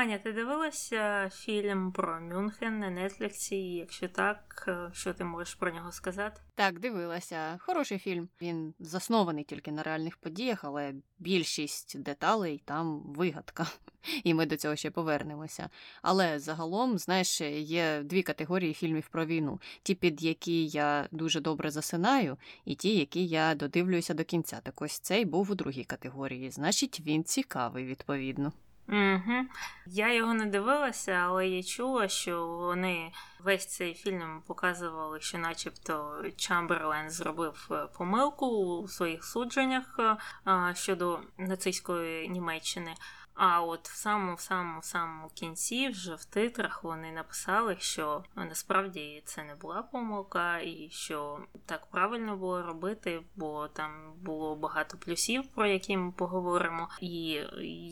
Аня, ти дивилася фільм про Мюнхен на Нетфліксі? Якщо так, е, що ти можеш про нього сказати? Так, дивилася. Хороший фільм. Він заснований тільки на реальних подіях, але більшість деталей там вигадка, і ми до цього ще повернемося. Але загалом, знаєш, є дві категорії фільмів про війну: ті, під які я дуже добре засинаю, і ті, які я додивлююся до кінця. Так ось цей був у другій категорії. Значить, він цікавий відповідно. Угу. Я його не дивилася, але я чула, що вони весь цей фільм показували, що, начебто, Чамберлен зробив е, помилку у своїх судженнях е, щодо нацистської Німеччини. А от в самому-самому самому кінці, вже в титрах, вони написали, що насправді це не була помилка, і що так правильно було робити, бо там було багато плюсів, про які ми поговоримо. І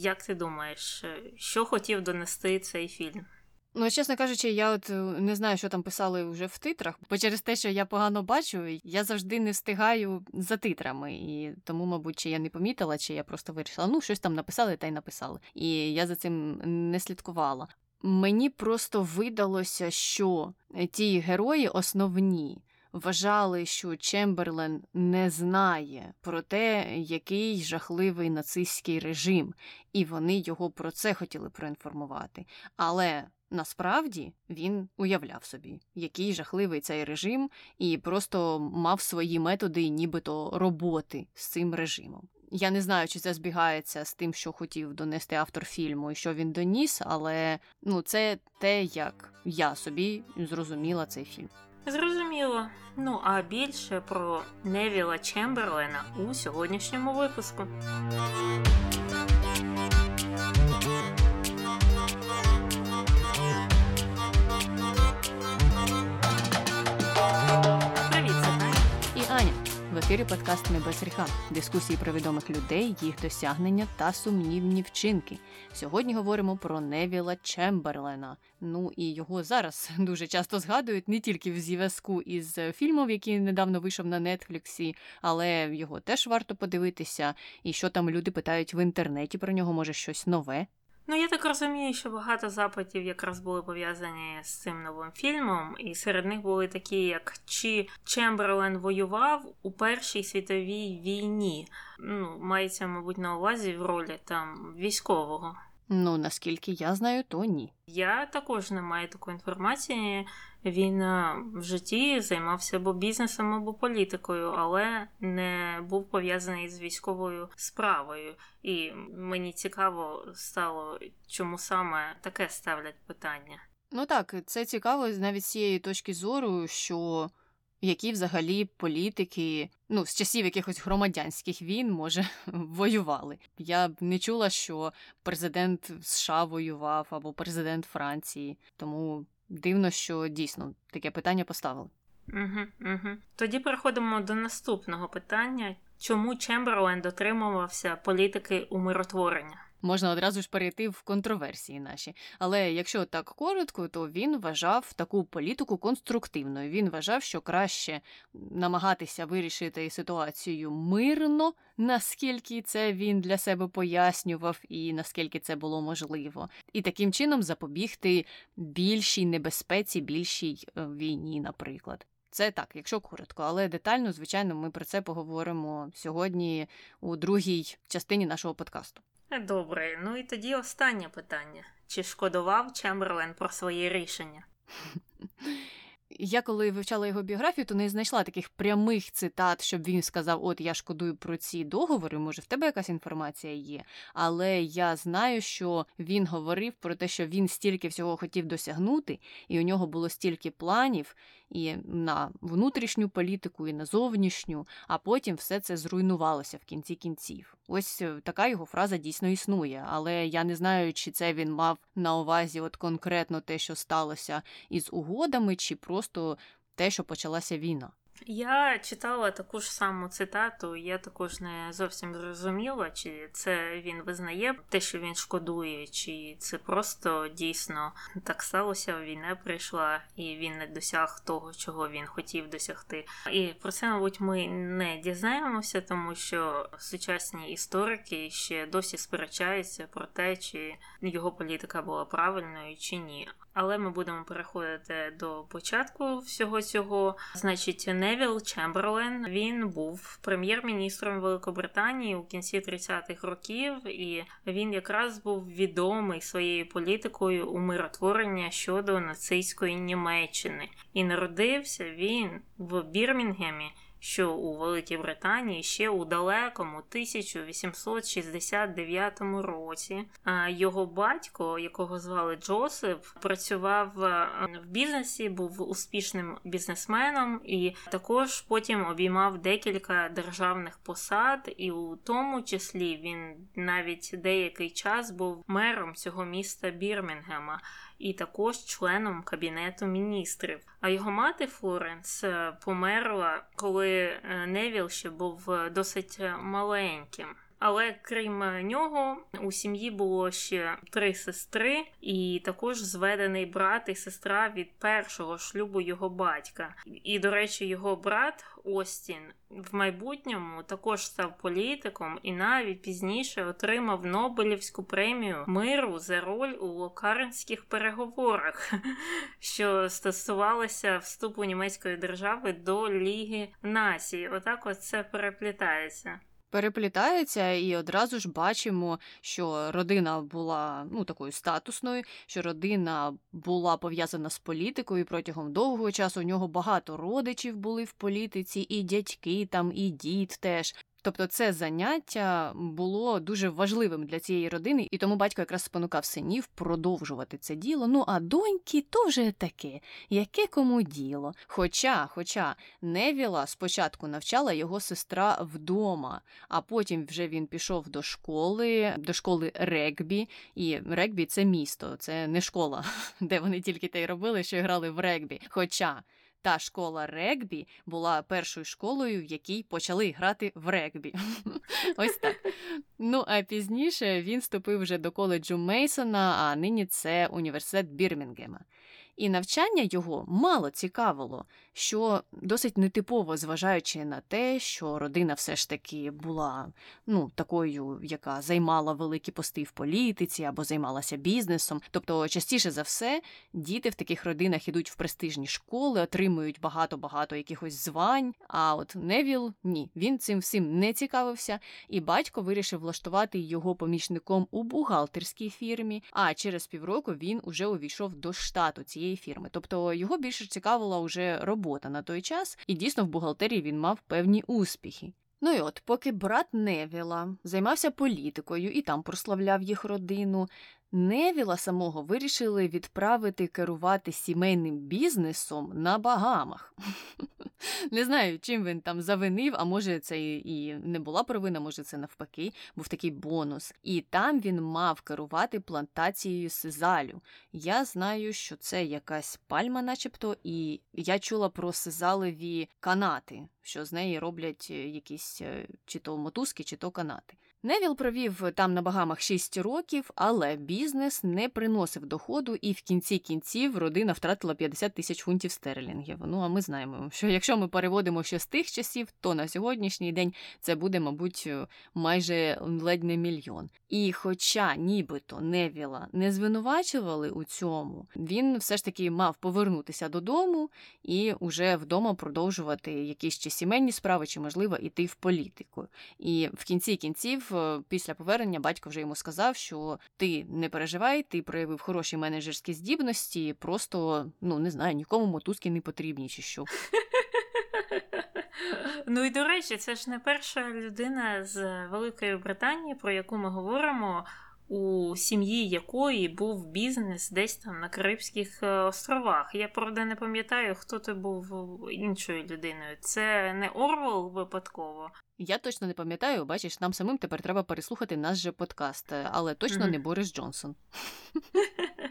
як ти думаєш, що хотів донести цей фільм? Ну, чесно кажучи, я от е, не знаю, що там писали вже в титрах, бо через те, що я погано бачу, я завжди не встигаю за титрами. І тому, мабуть, чи я не помітила, чи я просто вирішила, ну, щось там написали та й написали. І я за цим не слідкувала. Мені просто видалося, що ті герої основні. Вважали, що Чемберлен не знає про те, який жахливий нацистський режим, і вони його про це хотіли проінформувати. Але Насправді він уявляв собі, який жахливий цей режим, і просто мав свої методи, нібито роботи з цим режимом. Я не знаю, чи це збігається з тим, що хотів донести автор фільму і що він доніс, але ну це те, як я собі зрозуміла цей фільм. Зрозуміло. Ну а більше про Невіла Чемберлена у сьогоднішньому випуску. Ефірі подкаст «Не без гріха» дискусії про відомих людей, їх досягнення та сумнівні вчинки. Сьогодні говоримо про Невіла Чемберлена. Ну і його зараз дуже часто згадують не тільки в зв'язку із фільмом, який недавно вийшов на Нетфліксі, але його теж варто подивитися. І що там люди питають в інтернеті про нього, може щось нове. Ну, я так розумію, що багато запитів якраз були пов'язані з цим новим фільмом, і серед них були такі, як чи Чемберлен воював у Першій світовій війні. Ну, мається, мабуть, на увазі в ролі там військового. Ну, наскільки я знаю, то ні. Я також не маю такої інформації. Він в житті займався або бізнесом, або політикою, але не був пов'язаний з військовою справою. І мені цікаво стало, чому саме таке ставлять питання. Ну так, це цікаво навіть з цієї точки зору, що які взагалі політики, ну, з часів якихось громадянських війн, може, воювали. Я б не чула, що президент США воював або президент Франції, тому дивно, що дійсно таке питання поставили. Угу, угу. Тоді переходимо до наступного питання: чому Чемберлен дотримувався політики умиротворення? Можна одразу ж перейти в контроверсії наші. Але якщо так коротко, то він вважав таку політику конструктивною. Він вважав, що краще намагатися вирішити ситуацію мирно, наскільки це він для себе пояснював, і наскільки це було можливо, і таким чином запобігти більшій небезпеці, більшій е, війні, наприклад. Це так, якщо коротко, але детально, звичайно, ми про це поговоримо сьогодні у другій частині нашого подкасту. Добре, ну і тоді останнє питання: чи шкодував Чемберлен про своє рішення? Я коли вивчала його біографію, то не знайшла таких прямих цитат, щоб він сказав: От я шкодую про ці договори. Може, в тебе якась інформація є. Але я знаю, що він говорив про те, що він стільки всього хотів досягнути, і у нього було стільки планів і на внутрішню політику, і на зовнішню, а потім все це зруйнувалося в кінці кінців. Ось е, така його фраза дійсно існує, але я не знаю, чи це він мав на увазі от конкретно те, що сталося із угодами, чи просто те, що почалася війна. Я читала таку ж саму цитату, я також не зовсім зрозуміла, чи це він визнає те, що він шкодує, чи це просто дійсно так сталося, війна прийшла, і він не досяг того, чого він хотів досягти. І про це, мабуть, ми не дізнаємося, тому що сучасні історики ще досі сперечаються про те, чи його політика була правильною чи ні. Але ми будемо переходити до початку всього цього. Значить, Невіл Чемберлен він був прем'єр-міністром Великобританії у кінці 30-х років, і він якраз був відомий своєю політикою умиротворення щодо нацистської Німеччини. І народився він в Бірмінгемі що у Великій Британії ще у далекому 1869 році його батько, якого звали Джосеп, працював в бізнесі, був успішним бізнесменом і також потім обіймав декілька державних посад, і у тому числі він навіть деякий час був мером цього міста Бірмінгема і також членом кабінету міністрів. А його мати Флоренс е, померла, коли е, Невіл ще був е, досить маленьким. Але крім нього, у сім'ї було ще три сестри, і також зведений брат і сестра від першого шлюбу його батька. І, до речі, його брат Остін в майбутньому також став політиком і навіть пізніше отримав Нобелівську премію миру за роль у локарнських переговорах, що стосувалося вступу німецької держави до Ліги Націй. Отак от це переплітається переплітаються, і одразу ж бачимо, що родина була ну такою статусною, що родина була пов'язана з політикою протягом довгого часу. У нього багато родичів були в політиці, і дядьки там, і дід теж. Тобто це заняття було дуже важливим для цієї родини, і тому батько якраз спонукав синів продовжувати це діло. Ну а доньки то вже таке, яке кому діло. Хоча, хоча Невіла спочатку навчала його сестра вдома, а потім вже він пішов до школи, до школи регбі. І регбі це місто, це не школа, де вони тільки те й робили, що грали в регбі. Хоча та школа регбі була першою школою, в якій почали грати в регбі. Ось так. Ну а пізніше він вступив вже до коледжу Мейсона, а нині це університет Бірмінгема. І навчання його мало цікавило, що досить нетипово, зважаючи на те, що родина все ж таки була ну, такою, яка займала великі пости в політиці або займалася бізнесом. Тобто, частіше за все, діти в таких родинах ідуть в престижні школи, отримують багато-багато якихось звань. А от Невіл ні, він цим всім не цікавився, і батько вирішив влаштувати його помічником у бухгалтерській фірмі. А через півроку він уже увійшов до штату цієї фірми. Тобто його більше цікавила робота робота на той час, і дійсно в бухгалтерії він мав певні успіхи. Ну і от, поки брат Невіла займався політикою і там прославляв їх родину, Невіла самого вирішили відправити керувати сімейним бізнесом на Багамах. Не знаю, чим він там завинив, а може, це і не була провина, може, це навпаки, був такий бонус. І там він мав керувати плантацією сизалю. Я знаю, що це якась пальма, начебто, і я чула про сизалеві канати, що з неї роблять е, якісь е, чи то мотузки, чи то канати. Невіл провів там на Багамах 6 років, але бізнес не приносив доходу, і в кінці кінців родина втратила 50 тисяч фунтів стерлінгів. Ну а ми знаємо, що якщо ми переводимо ще з тих часів, то на сьогоднішній день це буде, мабуть, майже ледь не мільйон. І, хоча нібито Невіла не звинувачували у цьому, він все ж таки мав повернутися додому і уже вдома продовжувати якісь чи сімейні справи, чи можливо іти в політику. І в кінці кінців. Е, після повернення батько вже йому сказав, що ти не переживай, ти проявив хороші менеджерські здібності, просто ну не знаю, нікому мотузки не потрібні чи що. Ну і до речі, це ж не перша людина з Великої Британії, про яку ми говоримо у сім'ї якої був бізнес десь там на Карибських е, островах. Я правда не пам'ятаю, хто ти був іншою людиною. Це не Орвел випадково. Я точно не пам'ятаю, бачиш, нам самим тепер треба переслухати наш же подкаст, але точно mm-hmm. не Борис Джонсон.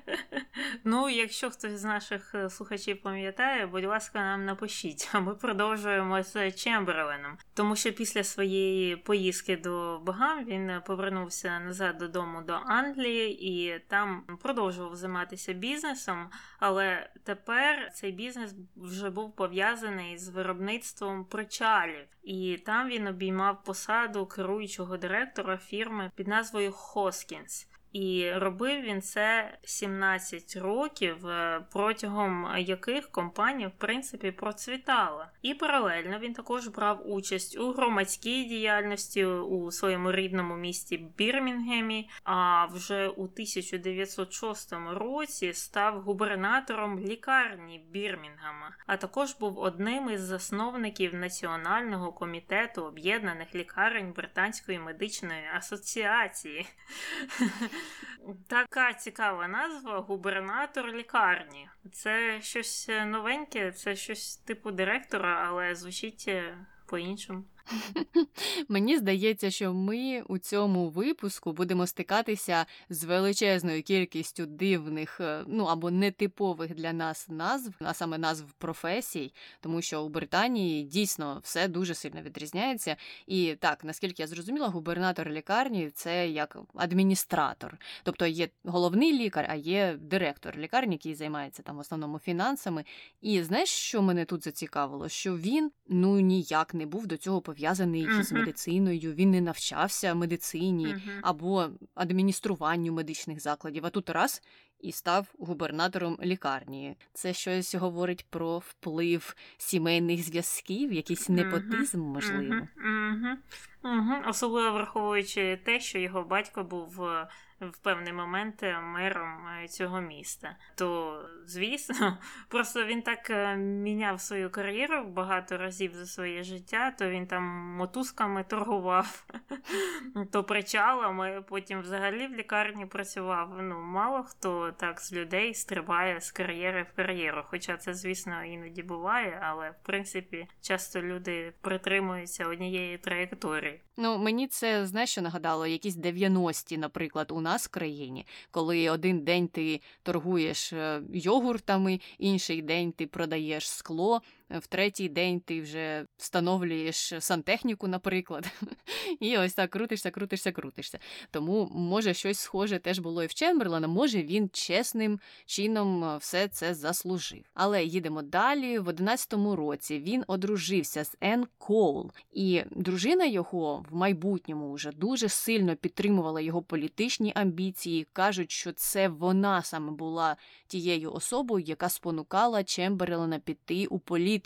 Ну, якщо хтось з наших е, слухачів пам'ятає, будь ласка, нам напишіть, а ми продовжуємо з Чемберленом. Тому що після своєї поїздки до Багам він повернувся назад додому до Англії і там продовжував займатися бізнесом, але тепер цей бізнес вже був пов'язаний з виробництвом причалів, і там він обіймав посаду керуючого директора фірми під назвою Хоскінс. І робив він це 17 років, е, протягом яких компанія в принципі процвітала. І паралельно він також брав участь у громадській діяльності у своєму рідному місті Бірмінгемі. А вже у 1906 році став губернатором лікарні Бірмінгема, а також був одним із засновників Національного комітету об'єднаних лікарень Британської медичної асоціації. Така цікава назва губернатор лікарні. Це щось новеньке, це щось типу директора, але звучить е, по-іншому. Мені здається, що ми у цьому випуску будемо стикатися з величезною кількістю дивних, е, ну або нетипових для нас назв, а саме назв професій, тому що у Британії дійсно все дуже сильно відрізняється. І так, наскільки я зрозуміла, губернатор лікарні це як адміністратор, тобто є головний лікар, а є директор лікарні, який займається там в основному фінансами. І знаєш, що мене тут зацікавило? Що він ну ніяк не був до цього пов'язаний Мгм. з медициною, він не навчався медицині Мгм. або адмініструванню медичних закладів. А тут раз і став губернатором лікарні. Це щось говорить про вплив сімейних зв'язків, якийсь непотизм, можливо. Особливо враховуючи те, що його батько був е, в певний момент е, мером е, цього міста. То, звісно, просто він так е, міняв свою кар'єру багато разів за своє життя, то він там мотузками торгував, то причалами, потім взагалі в лікарні працював. Ну, мало хто так з людей стрибає з кар'єри в кар'єру. Хоча це, звісно, іноді буває, але в принципі часто люди притримуються однієї траєкторії. Ну, мені це знаєш, що нагадало, якісь 90-ті, наприклад, у нас в країні, коли один день ти торгуєш е, йогуртами, інший день ти продаєш скло, в третій день ти вже встановлюєш сантехніку, наприклад. І ось так крутишся, крутишся, крутишся. Тому, може, щось схоже теж було і в Чемберлена, може він чесним чином е, все це заслужив. Але їдемо далі. В 11-му році він одружився з Енн Коул, і дружина його в майбутньому вже дуже сильно підтримувала його політичні амбіції. кажуть, що це вона саме була тією особою, яка спонукала Чемберлена піти у політику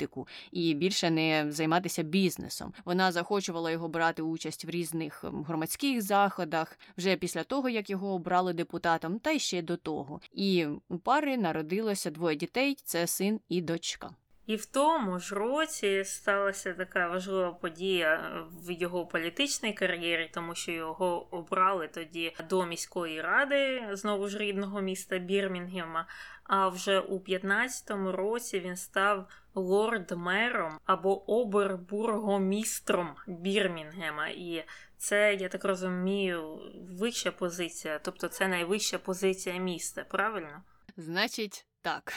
і більше не займатися бізнесом. Вона захочувала його брати участь в різних ем, громадських заходах вже після того, як його обрали депутатом, та й ще до того. І у пари народилося двоє дітей: це син і дочка. І в тому ж році сталася така важлива подія в його політичній кар'єрі, тому що його обрали тоді до міської ради знову ж рідного міста Бірмінгема. А вже у 15-му році він став лорд-мером або обербургомістром Бірмінгема. І це, я так розумію, вища позиція, тобто це найвища позиція міста, правильно? Значить, так.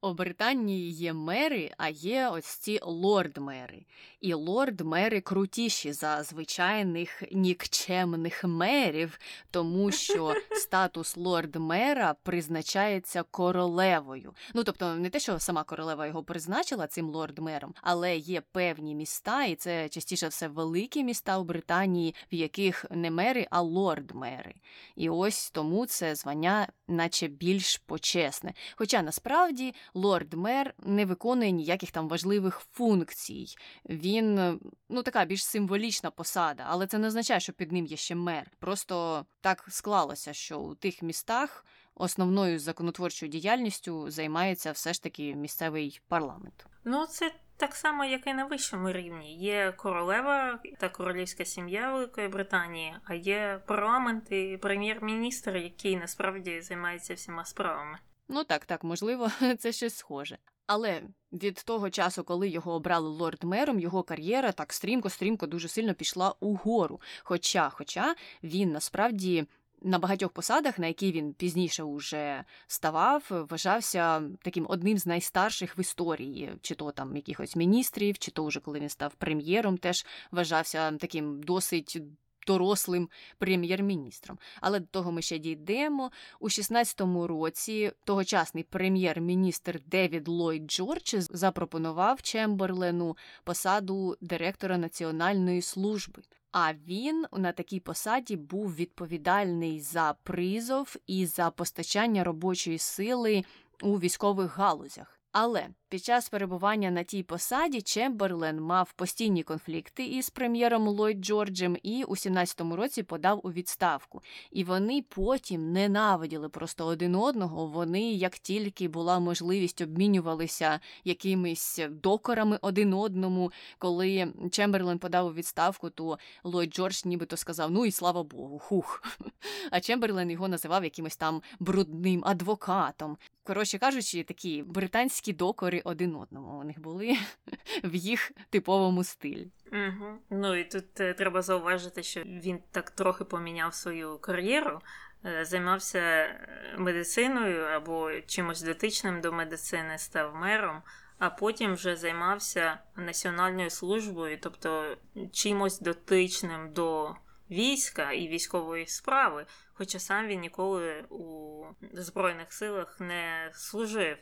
У Британії є мери, а є ось ці лорд-мери. І лорд-мери крутіші за звичайних нікчемних мерів, тому що статус лорд-мера призначається королевою. Ну тобто, не те, що сама королева його призначила цим лорд-мером, але є певні міста, і це частіше все великі міста у Британії, в яких не мери, а лорд-мери. І ось тому це звання, наче більш почесне. Хоча насправді лорд-мер не виконує ніяких там важливих функцій. Він ну така більш символічна посада, але це не означає, що під ним є ще мер. Просто так склалося, що у тих містах основною законотворчою діяльністю займається все ж таки місцевий парламент. Ну, це так само, як і на вищому рівні. Є королева та королівська сім'я Великої Британії, а є парламент і прем'єр-міністр, який насправді займається всіма справами. Ну так, так, можливо, це щось схоже. Але від того часу, коли його обрали лорд-мером, його кар'єра так стрімко-стрімко дуже сильно пішла угору. Хоча, хоча він насправді на багатьох посадах, на які він пізніше уже ставав, вважався таким одним з найстарших в історії, чи то там якихось міністрів, чи то вже коли він став прем'єром, теж вважався таким досить. Дорослим прем'єр-міністром. Але до того ми ще дійдемо. У 16-му році тогочасний прем'єр-міністр Девід Ллойд Джордж запропонував Чемберлену посаду директора національної служби. А він на такій посаді був відповідальний за призов і за постачання робочої сили у військових галузях. Але під час перебування на тій посаді Чемберлен мав постійні конфлікти із прем'єром Ллойд Джорджем і у 17-му році подав у відставку. І вони потім ненавиділи просто один одного. Вони, як тільки була можливість, обмінювалися якимись докорами один одному. Коли Чемберлен подав у відставку, то Ллойд Джордж нібито сказав: Ну і слава Богу, хух. А Чемберлен його називав якимось там брудним адвокатом. Коротше кажучи, такі британські докори один одному. У них були в їх типовому стилі. Угу. Ну і тут е, треба зауважити, що він так трохи поміняв свою кар'єру, е, займався е, медициною або чимось дотичним до медицини, став мером. А потім вже займався національною службою, тобто чимось дотичним до війська і військової справи. Хоча сам він ніколи у Збройних силах не служив.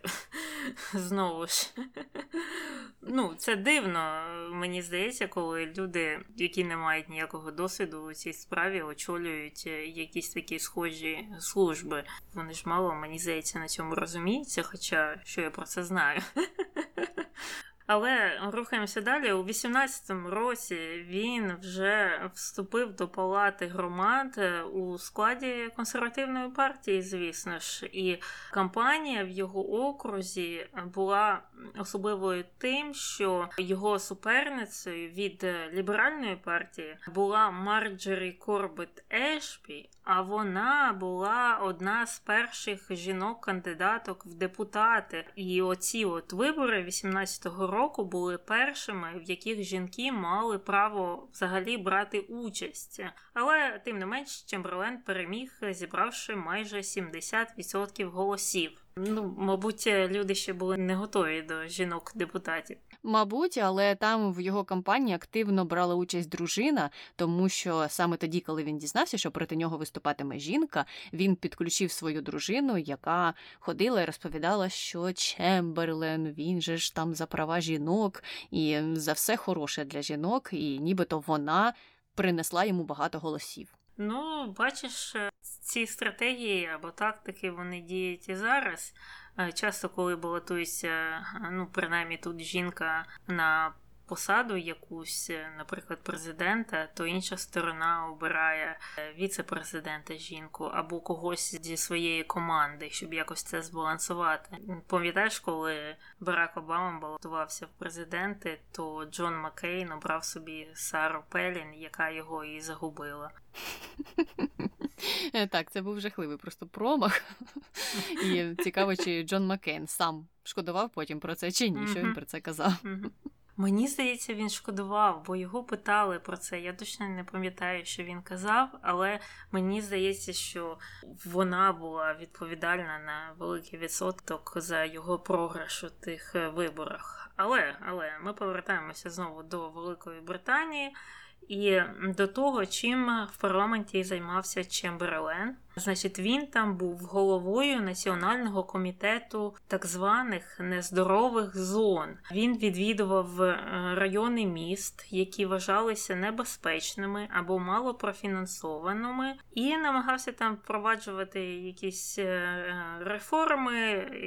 Знову ж. Ну, це дивно, мені здається, коли люди, які не мають ніякого досвіду у цій справі, очолюють якісь такі схожі служби. Вони ж мало, мені здається, на цьому розуміються, хоча що я про це знаю. Але рухаємося далі. У 18-му році він вже вступив до палати громад е, у складі консервативної партії, звісно ж, і кампанія в його окрузі була особливою тим, що його суперницею від ліберальної партії була Марджері Корбет Ешпі, а вона була одна з перших жінок-кандидаток в депутати. І оці от вибори 18-го року були першими, в яких жінки мали право взагалі брати участь. Але тим не менш Чемберлен переміг, зібравши майже 70% голосів. Ну, мабуть, люди ще були не готові до жінок-депутатів. Мабуть, але там в його кампанії активно брала участь дружина, тому що саме тоді, коли він дізнався, що проти нього виступатиме жінка, він підключив свою дружину, яка ходила і розповідала, що Чемберлен, він же ж там за права жінок і за все хороше для жінок, і нібито вона принесла йому багато голосів. Ну, бачиш, е, ці стратегії або тактики вони діють і зараз. Е, часто, коли балотується, е, ну, принаймні тут жінка на посаду якусь, наприклад, президента, то інша сторона обирає віце-президента жінку або когось зі своєї команди, щоб якось це збалансувати. Пам'ятаєш, коли Барак Обама балотувався в президенти, то Джон Маккейн обрав собі Сару Пелін, яка його і загубила. Так, це був жахливий просто промах. І цікаво, чи Джон Маккейн сам шкодував потім про це чи ні, що він про це казав. Мені здається, він шкодував, бо його питали про це. Я точно не пам'ятаю, що він казав, але мені здається, що вона була відповідальна на великий відсоток за його програш у тих е, виборах. Але, але ми повертаємося знову до Великої Британії. І до того, чим в парламенті займався Чемберлен, значить, він там був головою національного комітету так званих нездорових зон. Він відвідував е, райони міст, які вважалися небезпечними або мало профінансованими, і намагався там впроваджувати якісь е, реформи,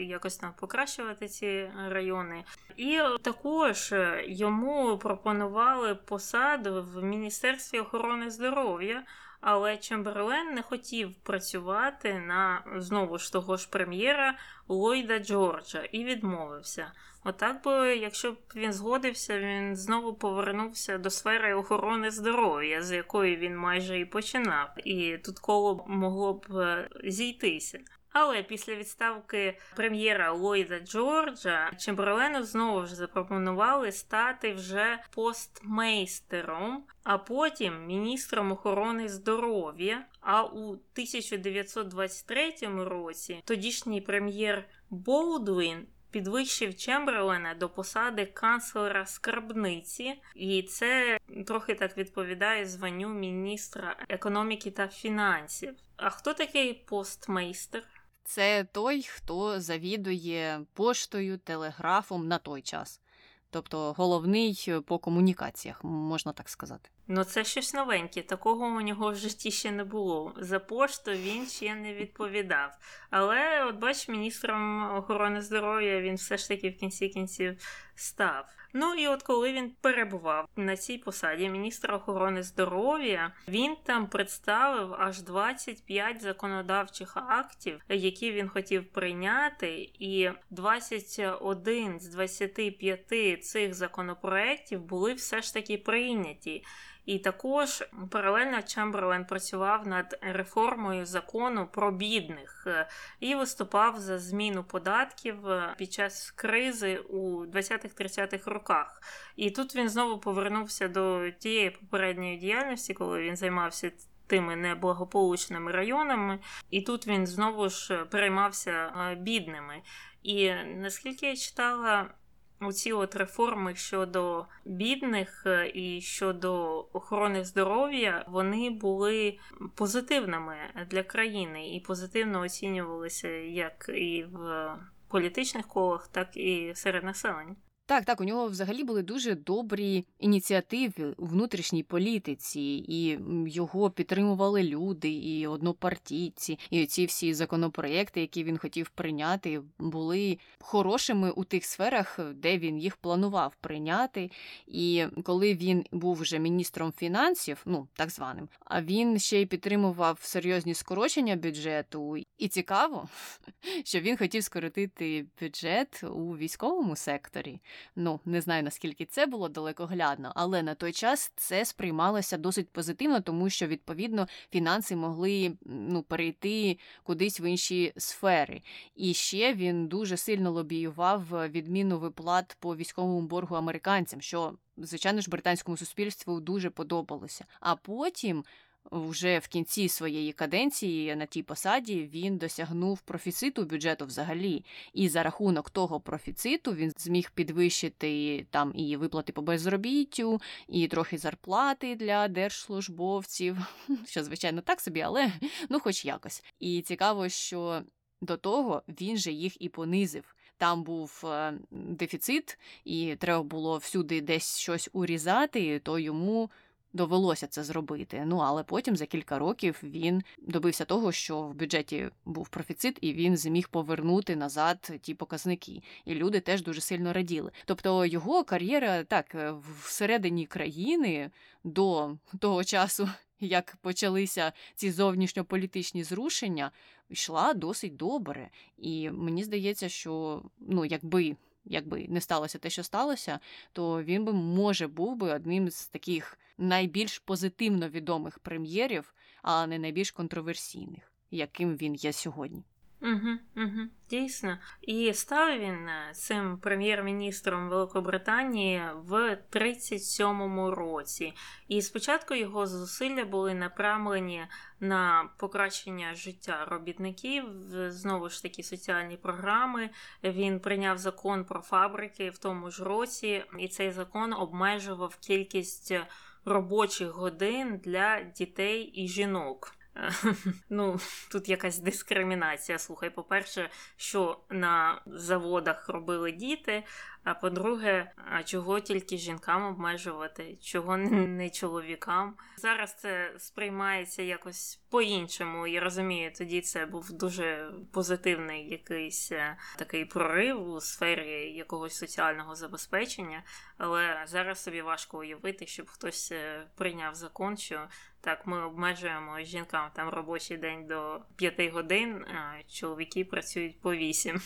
якось там покращувати ці райони. І також йому пропонували посаду в Міністерстві охорони здоров'я. Але Чемберлен не хотів працювати на знову ж того ж прем'єра Ллойда Джорджа і відмовився. Отак би, якщо б він згодився, він знову повернувся до сфери охорони здоров'я, з якої він майже і починав, і тут коло могло б е, зійтися. Але після відставки прем'єра Ллойда Джорджа Чемберлену знову ж запропонували стати вже постмейстером, а потім міністром охорони здоров'я. А у 1923 році тодішній прем'єр Болдуін підвищив Чемберлена до посади канцлера скарбниці, і це трохи так відповідає званню міністра економіки та фінансів. А хто такий постмейстер? Це той, хто завідує поштою, телеграфом на той час. Тобто головний по комунікаціях, можна так сказати. Ну, це щось новеньке. Такого у нього в житті ще не було. За пошту він ще не відповідав. Але, от бач, міністром охорони здоров'я він все ж таки в кінці кінців став. Ну і от коли він перебував на цій посаді міністра охорони здоров'я, він там представив аж 25 законодавчих актів, які він хотів прийняти, і 21 з 25 цих законопроєктів були все ж таки прийняті. І також паралельно Чемберлен працював над реформою закону про бідних е, і виступав за зміну податків е, під час кризи у 20-30-х роках. І тут він знову повернувся до тієї попередньої діяльності, коли він займався. Тими неблагополучними районами, і тут він знову ж переймався е, бідними. І наскільки я читала Оці от реформи щодо бідних е, і щодо охорони здоров'я вони були позитивними для країни і позитивно оцінювалися як і в політичних колах, так і серед населення. Так, так, у нього взагалі були дуже добрі ініціативи у внутрішній політиці, і його підтримували люди, і однопартійці, і ці всі законопроекти, які він хотів прийняти, були хорошими у тих сферах, де він їх планував прийняти. І коли він був вже міністром фінансів, ну так званим, а він ще й підтримував серйозні скорочення бюджету. І цікаво, що він хотів скоротити бюджет у військовому секторі. Ну, не знаю наскільки це було далекоглядно, але на той час це сприймалося досить позитивно, тому що відповідно фінанси могли ну, перейти кудись в інші сфери. І ще він дуже сильно лобіював відміну виплат по військовому боргу американцям, що звичайно ж британському суспільству дуже подобалося. А потім вже в кінці своєї каденції на тій посаді він досягнув профіциту бюджету взагалі, і за рахунок того профіциту він зміг підвищити там і виплати по безробіттю, і трохи зарплати для держслужбовців, що звичайно так собі, але ну, хоч якось. І цікаво, що до того він же їх і понизив. Там був е, дефіцит, і треба було всюди десь щось урізати, то йому довелося це зробити. Ну але потім за кілька років він добився того, що в бюджеті був профіцит, і він зміг повернути назад ті показники. І люди теж дуже сильно раділи. Тобто його кар'єра так е, всередині країни до того часу. Як почалися ці зовнішньополітичні зрушення, йшла досить добре. І мені здається, що ну, якби якби не сталося те, що сталося, то він би може був би одним з таких найбільш позитивно відомих прем'єрів, а не найбільш контроверсійних, яким він є сьогодні. Угу, угу, Дійсно. І став він е, цим прем'єр-міністром Великобританії в 37-му році. І спочатку його зусилля були направлені на покращення життя робітників, знову ж таки, соціальні програми. Він прийняв закон про фабрики в тому ж році, і цей закон обмежував кількість робочих годин для дітей і жінок. Ну, тут якась дискримінація. Слухай, по-перше, що на заводах робили діти, а по-друге, а чого тільки жінкам обмежувати, чого не чоловікам. Зараз це сприймається якось по-іншому. Я розумію, тоді це був дуже позитивний якийсь е, такий прорив у сфері якогось соціального забезпечення. Але зараз собі важко уявити, щоб хтось е, прийняв закон, що так ми обмежуємо жінкам там робочий день до 5 годин, а чоловіки працюють по 8.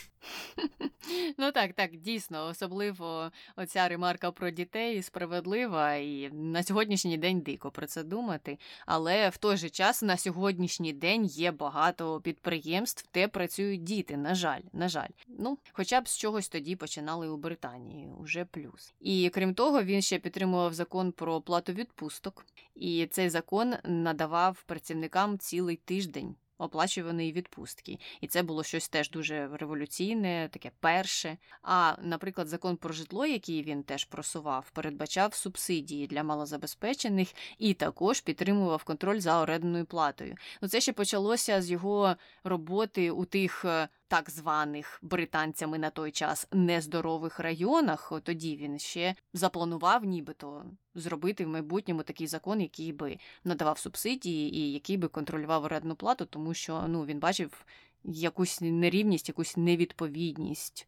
Ну так, так, дійсно, особливо оця ремарка про дітей справедлива і на сьогоднішній день дико про це думати. Але в той же час на сьогоднішній день є багато підприємств, де працюють діти. На жаль, на жаль. Ну, хоча б з чогось тоді починали у Британії, уже плюс. І крім того, він ще підтримував закон про оплату відпусток, і цей закон надавав працівникам цілий тиждень оплачуваної відпустки. І це було щось теж дуже революційне, таке перше. А, наприклад, закон про житло, який він теж просував, передбачав субсидії для малозабезпечених і також підтримував контроль за орендною платою. Ну, це ще почалося з його роботи у тих. Так званих британцями на той час нездорових районах, тоді він ще запланував, нібито зробити в майбутньому такий закон, який би надавав субсидії і який би контролював орендну плату, тому що ну він бачив якусь нерівність, якусь невідповідність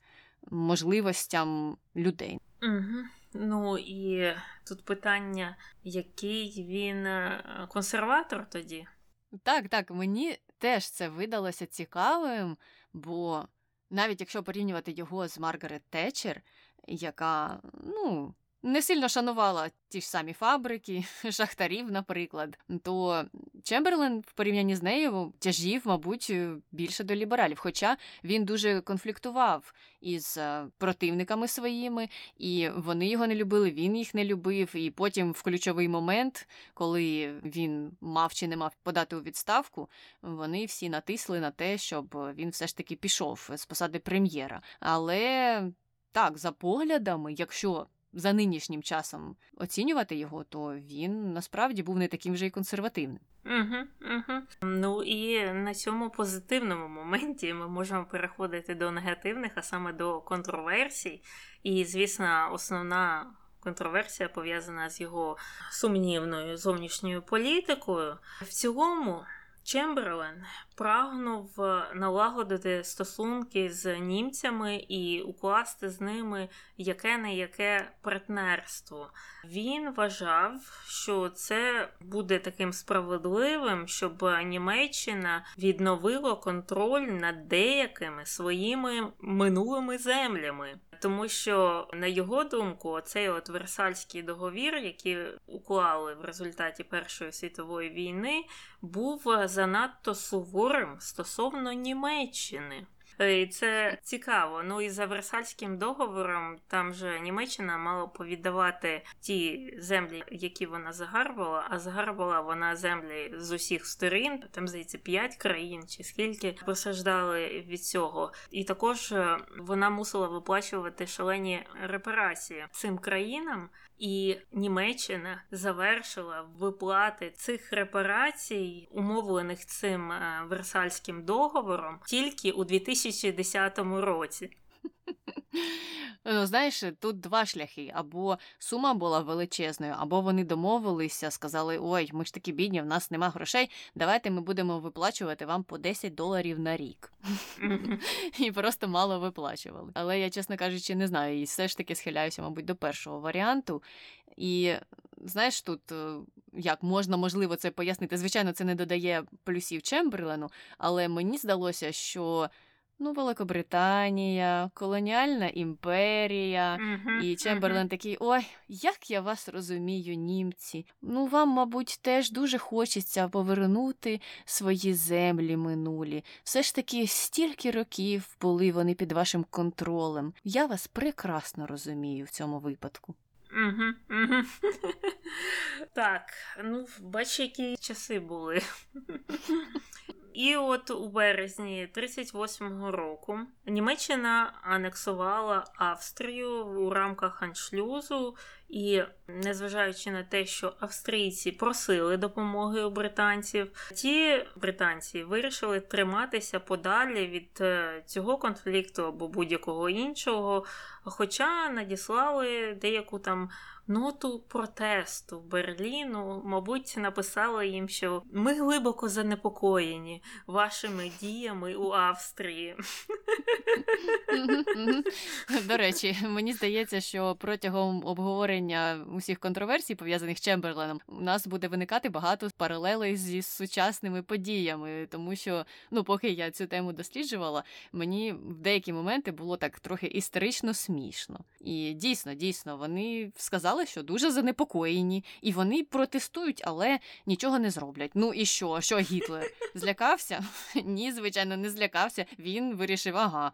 можливостям людей. Угу. Ну і тут питання, який він е, консерватор тоді? Так, так, мені теж це видалося цікавим, бо навіть якщо порівнювати його з Маргарет Тетчер, яка, ну, не сильно шанувала ті ж самі фабрики, шахтарів, наприклад, то Чемберлен в порівнянні з нею тяжів, мабуть, більше до лібералів. Хоча він дуже конфліктував із е, противниками своїми, і вони його не любили, він їх не любив. І потім, в ключовий момент, коли він мав чи не мав подати у відставку, вони всі натисли на те, щоб він все ж таки пішов з посади прем'єра. Але так, за поглядами, якщо за нинішнім часом оцінювати його, то він насправді був не таким вже й консервативним. Угу, угу. Ну і на цьому позитивному моменті ми можемо переходити до негативних, а саме до контроверсій. І, звісно, основна контроверсія пов'язана з його сумнівною зовнішньою політикою. В цілому. Чемберлен прагнув налагодити стосунки з німцями і укласти з ними яке не яке партнерство. Він вважав, що це буде таким справедливим, щоб Німеччина відновила контроль над деякими своїми минулими землями. Тому що, на його думку, цей от Версальський договір, який уклали в результаті Першої світової війни, був занадто суворим стосовно Німеччини. Е, і це цікаво. Ну і за Версальським договором там же Німеччина мала повіддавати ті землі, які вона загарбала, а загарбала вона землі з усіх сторін. Там здається п'ять країн чи скільки постраждали від цього. І також е, вона мусила виплачувати шалені репарації цим країнам. І Німеччина завершила виплати цих репарацій, умовлених цим е, Версальським договором, тільки у 2010 році. Ну, знаєш, тут два шляхи. Або сума була величезною, або вони домовилися, сказали: ой, ми ж такі бідні, в нас нема грошей. Давайте ми будемо виплачувати вам по 10 доларів на рік. І просто мало виплачували. Але я, чесно кажучи, не знаю, і все ж таки схиляюся, мабуть, до першого варіанту. І знаєш, тут е, як можна можливо це пояснити. Звичайно, це не додає плюсів Чемберлену, але мені здалося, що. Ну, Великобританія, колоніальна імперія, uh-huh, і Чемберлен uh-huh. такий: ой, як я вас розумію, німці. Ну, вам, мабуть, теж дуже хочеться повернути свої землі минулі. Все ж таки, стільки років були вони під вашим контролем. Я вас прекрасно розумію в цьому випадку. Угу, угу. Так, ну бач, які часи були. І от у березні 38-го року Німеччина анексувала Австрію у рамках аншлюзу, і незважаючи на те, що австрійці просили допомоги у британців, ті британці вирішили триматися подалі від е, цього конфлікту або будь-якого іншого, хоча надіслали деяку там ноту протесту Берліну, мабуть, написали їм, що ми глибоко занепокоєні вашими діями у Австрії. До речі, мені здається, що протягом обговорення усіх контроверсій, пов'язаних з Чемберленом, у нас буде виникати багато паралелей зі сучасними подіями, тому що, ну, поки я цю тему досліджувала, мені в деякі моменти було так трохи історично смішно. І дійсно, дійсно, вони сказали, що дуже занепокоєні, і вони протестують, але нічого не зроблять. Ну і що? Що Гітлер злякався? Ні, звичайно, не злякався. Він вирішив, ага.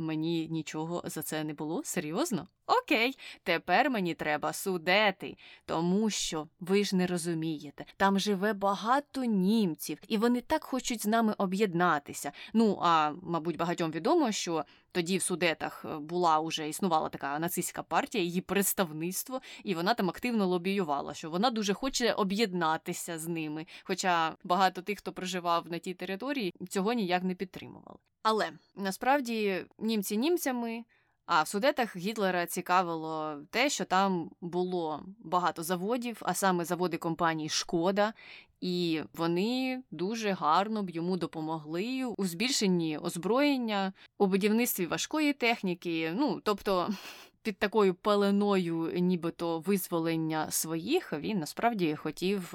Мені нічого за це не було? Серйозно? Окей, тепер мені треба судети, тому що ви ж не розумієте, там живе багато німців, і вони так хочуть з нами об'єднатися. Ну а мабуть, багатьом відомо, що тоді в судетах е, була уже існувала така нацистська партія, її представництво, і вона там активно лобіювала, що вона дуже хоче об'єднатися з ними. Хоча багато тих, хто проживав на тій території, цього ніяк не підтримували. Але насправді німці німцями. А в судетах Гітлера цікавило те, що там було багато заводів, а саме заводи компанії Шкода, і вони дуже гарно б йому допомогли у збільшенні озброєння, у будівництві важкої техніки. Ну тобто. Під такою пеленою, нібито визволення своїх, він насправді хотів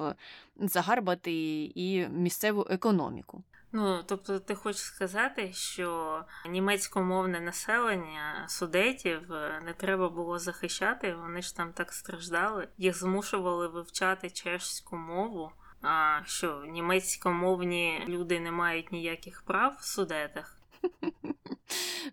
загарбати і місцеву економіку. Ну, тобто, ти хочеш сказати, що німецькомовне населення судетів е, не треба було захищати, вони ж там так страждали, їх змушували вивчати чешську мову. А що німецькомовні люди не мають ніяких прав в судетах?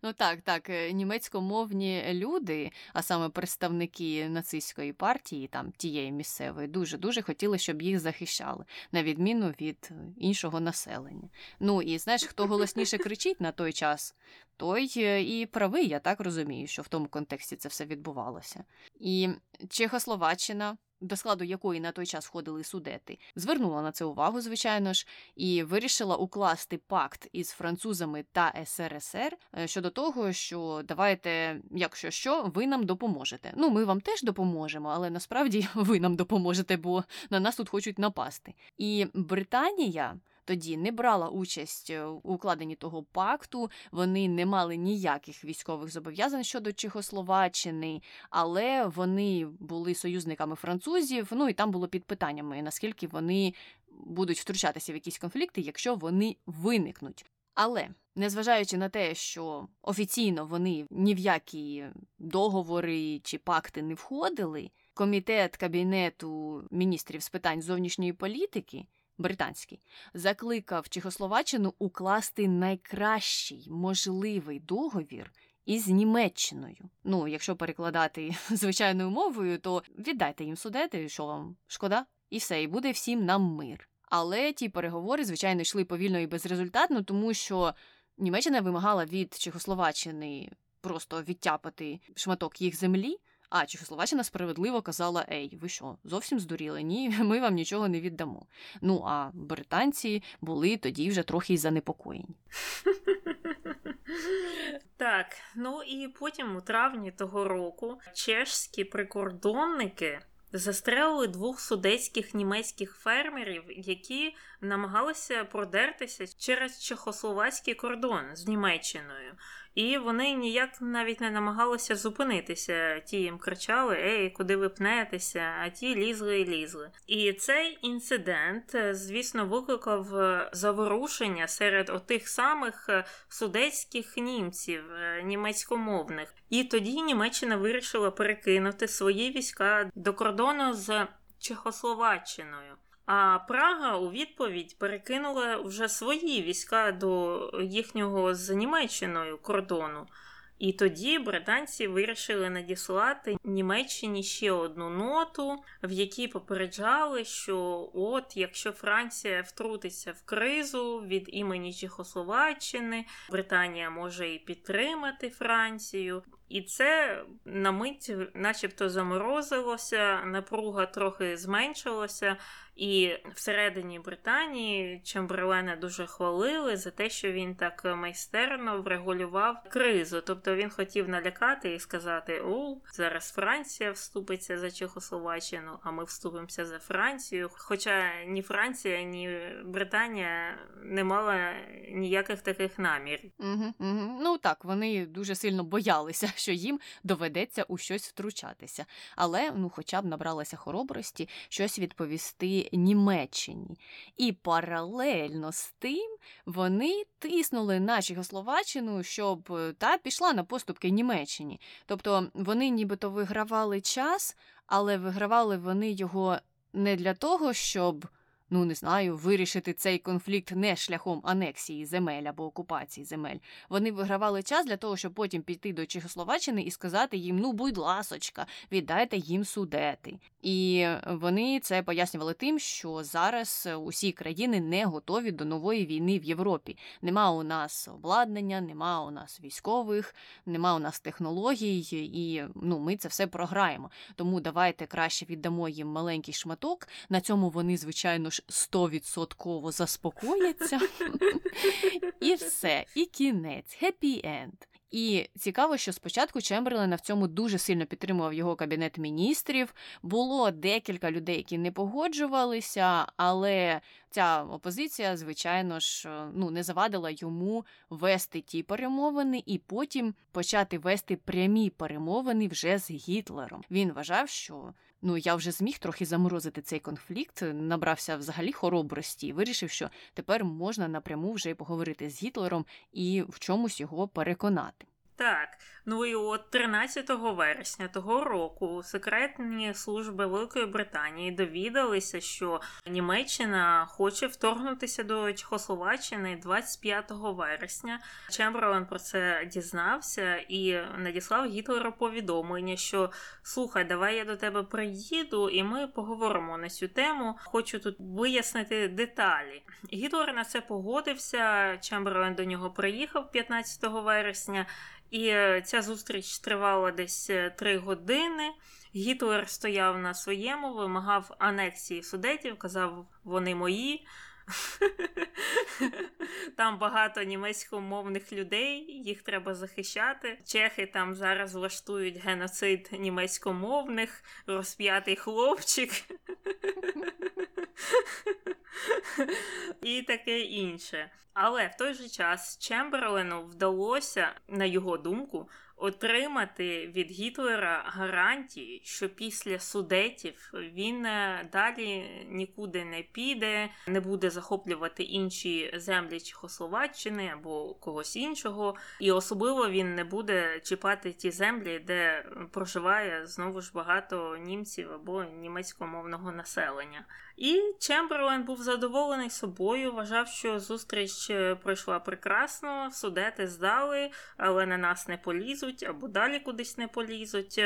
Ну так, так, е, німецькомовні люди, а саме представники нацистської партії, там тієї місцевої, дуже дуже хотіли, щоб їх захищали, на відміну від е, іншого населення. Ну і знаєш, хто голосніше кричить на той час, той е, і правий, я так розумію, що в тому контексті це все відбувалося. І Чехословаччина до складу якої на той час входили судети, звернула на це увагу, звичайно ж, і вирішила укласти пакт із французами та СРСР е, щодо того, що давайте, якщо що, ви нам допоможете. Ну, ми вам теж допоможемо, але насправді ви нам допоможете, бо на нас тут хочуть напасти. І Британія тоді не брала участь е, у укладенні того пакту, вони не мали ніяких військових зобов'язань щодо Чехословаччини, але вони були союзниками французів. Ну і там було під питаннями, наскільки вони будуть втручатися в якісь конфлікти, якщо вони виникнуть. Але незважаючи на те, що офіційно вони ні в які договори чи пакти не входили, комітет кабінету міністрів з питань зовнішньої політики британський, закликав Чехословаччину укласти найкращий можливий договір із Німеччиною. Ну, якщо перекладати звичайною мовою, то віддайте їм судети, що вам шкода, і все, і буде всім нам мир. Але ті переговори, звичайно, йшли повільно і безрезультатно, тому що Німеччина вимагала від Чехословаччини просто відтяпати шматок їх землі. А Чехословаччина справедливо казала: Ей, ви що, зовсім здуріли? Ні, ми вам нічого не віддамо. Ну а британці були тоді вже трохи занепокоєні. Так, ну і потім у травні того року чешські прикордонники застрелили двох судецьких німецьких фермерів, які намагалися продертися через чехословацький кордон з Німеччиною. І вони ніяк навіть не намагалися зупинитися. Ті їм кричали: Ей, куди ви пнетеся? А ті лізли і лізли. І цей інцидент, звісно, викликав заворушення серед отих самих судецьких німців, німецькомовних. І тоді Німеччина вирішила перекинути свої війська до кордону з Чехословаччиною. А Прага у відповідь перекинула вже свої війська до їхнього з Німеччиною кордону. І тоді британці вирішили надіслати Німеччині ще одну ноту, в якій попереджали, що от якщо Франція втрутиться в кризу від імені Чехословаччини, Британія може і підтримати Францію. І це на мить, начебто, заморозилося, напруга трохи зменшилася, І всередині Британії Чемберлена дуже хвалили за те, що він так майстерно врегулював кризу. Тобто він хотів налякати і сказати: О, зараз Франція вступиться за Чехословаччину, а ми вступимося за Францію. Хоча ні Франція, ні Британія не мала ніяких таких намірів. Угу, угу. Ну так, вони дуже сильно боялися, що їм доведеться у щось втручатися. Але ну, хоча б набралася хоробрості щось відповісти Німеччині. І паралельно з тим вони тиснули на Чехословаччину, щоб е, та пішла на поступки Німеччині. Тобто вони нібито вигравали час, але вигравали вони його не для того, щоб ну не знаю, вирішити цей конфлікт не шляхом анексії земель або окупації земель. Вони вигравали час для того, щоб потім піти до Чехословаччини і сказати їм: ну, будь ласочка, віддайте їм судети. І вони це пояснювали тим, що зараз усі країни не готові до нової війни в Європі. Нема у нас обладнання, нема у нас військових, нема у нас технологій, і ну, ми це все програємо. Тому давайте краще віддамо їм маленький шматок. На цьому вони, звичайно ж, стовідсотково заспокояться. І все, і кінець, хеппі енд. І цікаво, що спочатку Чемберлена в цьому дуже сильно підтримував його кабінет міністрів. Було декілька людей, які не погоджувалися, але ця опозиція, звичайно ж, ну не завадила йому вести ті перемовини і потім почати вести прямі перемовини вже з Гітлером. Він вважав, що ну я вже зміг трохи заморозити цей конфлікт, набрався взагалі хоробрості і вирішив, що тепер можна напряму вже поговорити з Гітлером і в чомусь його переконати. Так, ну і от 13 вересня того року секретні служби Великої Британії довідалися, що Німеччина хоче вторгнутися до Чехословаччини 25 вересня. Чемберлен про це дізнався і надіслав Гітлеру повідомлення, що слухай, давай я до тебе приїду, і ми поговоримо на цю тему. Хочу тут вияснити деталі. Гітлер на це погодився. Чемберлен до нього приїхав 15 вересня. І е, ця зустріч тривала десь е, три години. Гітлер стояв на своєму, вимагав анексії судетів, казав, вони мої. Там багато німецькомовних людей, їх треба захищати. Чехи там зараз влаштують геноцид німецькомовних, розп'ятий хлопчик. І таке інше. Але в той же час Чемберлену вдалося, на його думку, отримати від Гітлера гарантії, що після судетів він е, далі нікуди не піде, не буде захоплювати інші землі Чехословаччини або когось іншого, і особливо він не буде чіпати ті землі, де проживає знову ж багато німців або німецькомовного населення. І Чемберлен був задоволений собою, вважав, що зустріч е, пройшла прекрасно, судети здали, але на нас не полізуть або далі кудись не полізуть.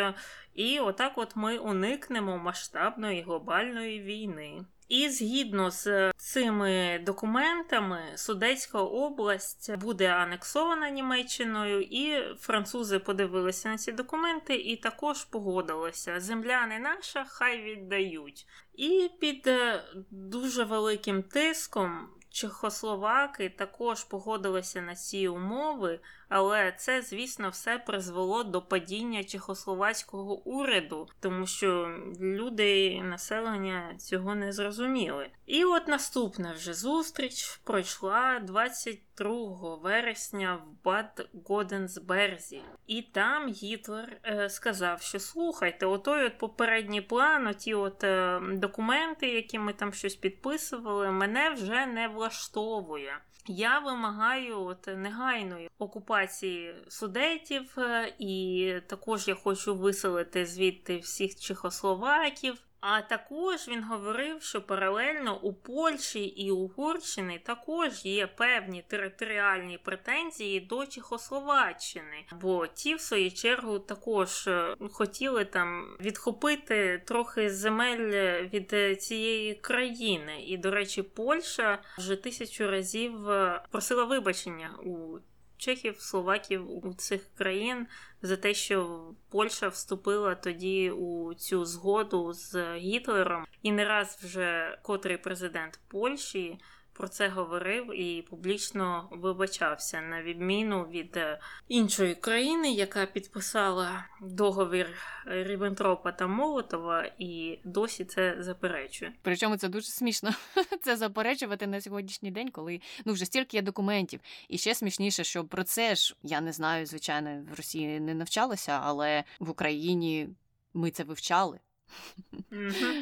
І отак от ми уникнемо масштабної глобальної війни. І згідно з цими документами, Судецька область буде анексована Німеччиною, і французи подивилися на ці документи і також погодилися. Земля не наша, хай віддають. І під е, дуже великим тиском Чехословаки також погодилися на ці умови, але це, звісно, все призвело до падіння чехословацького уряду, тому що люди населення цього не зрозуміли. І от наступна вже зустріч пройшла 22 вересня в Бад Годенсберзі. І там Гітлер е, сказав, що слухайте, отой от попередній план, оті от е, документи, які ми там щось підписували, мене вже не влаштовує. Я вимагаю от негайної окупації судетів, е, і також я хочу виселити звідти всіх чехословаків. А також він говорив, що паралельно у Польщі і Угорщини також є певні територіальні претензії до Чехословаччини, бо ті, в свою чергу, також е, хотіли там відхопити трохи земель від цієї країни. І, до речі, Польща вже тисячу разів е, просила вибачення у чехів, словаків у цих країн за те, що Польща вступила тоді у цю згоду з Гітлером, і не раз вже котрий президент Польщі про це говорив і публічно вибачався на відміну від е, іншої країни, яка підписала договір Ріббентропа та Молотова, і досі це заперечує. Причому це дуже смішно це заперечувати на сьогоднішній день, коли ну вже стільки є документів. І ще смішніше, що про це ж я не знаю, звичайно, в Росії не навчалася, але в Україні ми це вивчали.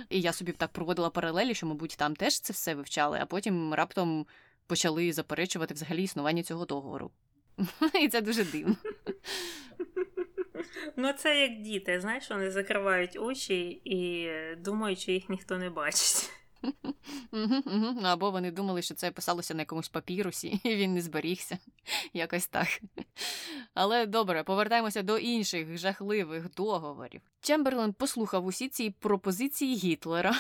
І я собі так проводила паралелі, що, мабуть, там теж це все вивчали, а потім раптом почали заперечувати взагалі існування цього договору. І це дуже дивно. Ну, це як діти, знаєш, вони закривають очі і думають, що їх ніхто не бачить. Або вони думали, що це писалося на якомусь папірусі, і він не зберігся. Якось так. Але добре, повертаємося до інших жахливих договорів. Чемберлен послухав усі ці пропозиції Гітлера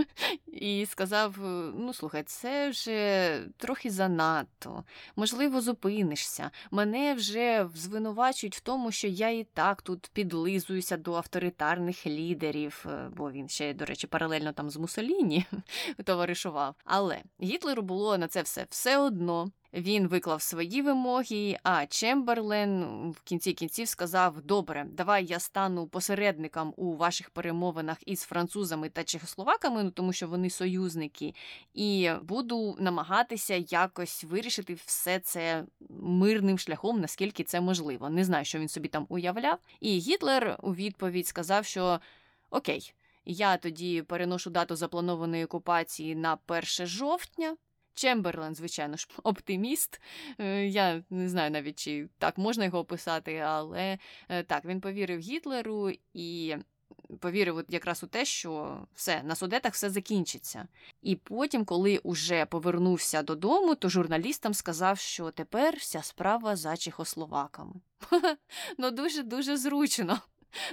і сказав: ну, слухай, це вже трохи занадто. Можливо, зупинишся. Мене вже звинувачують в тому, що я і так тут підлизуюся до авторитарних лідерів, бо він ще, до речі, паралельно там з Мусоліні товаришував. Але Гітлеру було на це все все одно. Він виклав свої вимоги, а Чемберлен в кінці кінців сказав: Добре, давай я стану посередником у ваших перемовинах із французами та чехословаками, ну тому що вони союзники, і буду намагатися якось вирішити все це мирним шляхом, наскільки це можливо. Не знаю, що він собі там уявляв. І Гітлер у відповідь сказав, що окей. Я тоді переношу дату запланованої окупації на 1 жовтня. Чемберлен, звичайно ж, оптиміст. Е, я не знаю навіть, чи так можна його описати, але е, так, він повірив Гітлеру і повірив якраз у те, що все, на судетах все закінчиться. І потім, коли уже повернувся додому, то журналістам сказав, що тепер вся справа за чехословаками. Ну, дуже-дуже зручно.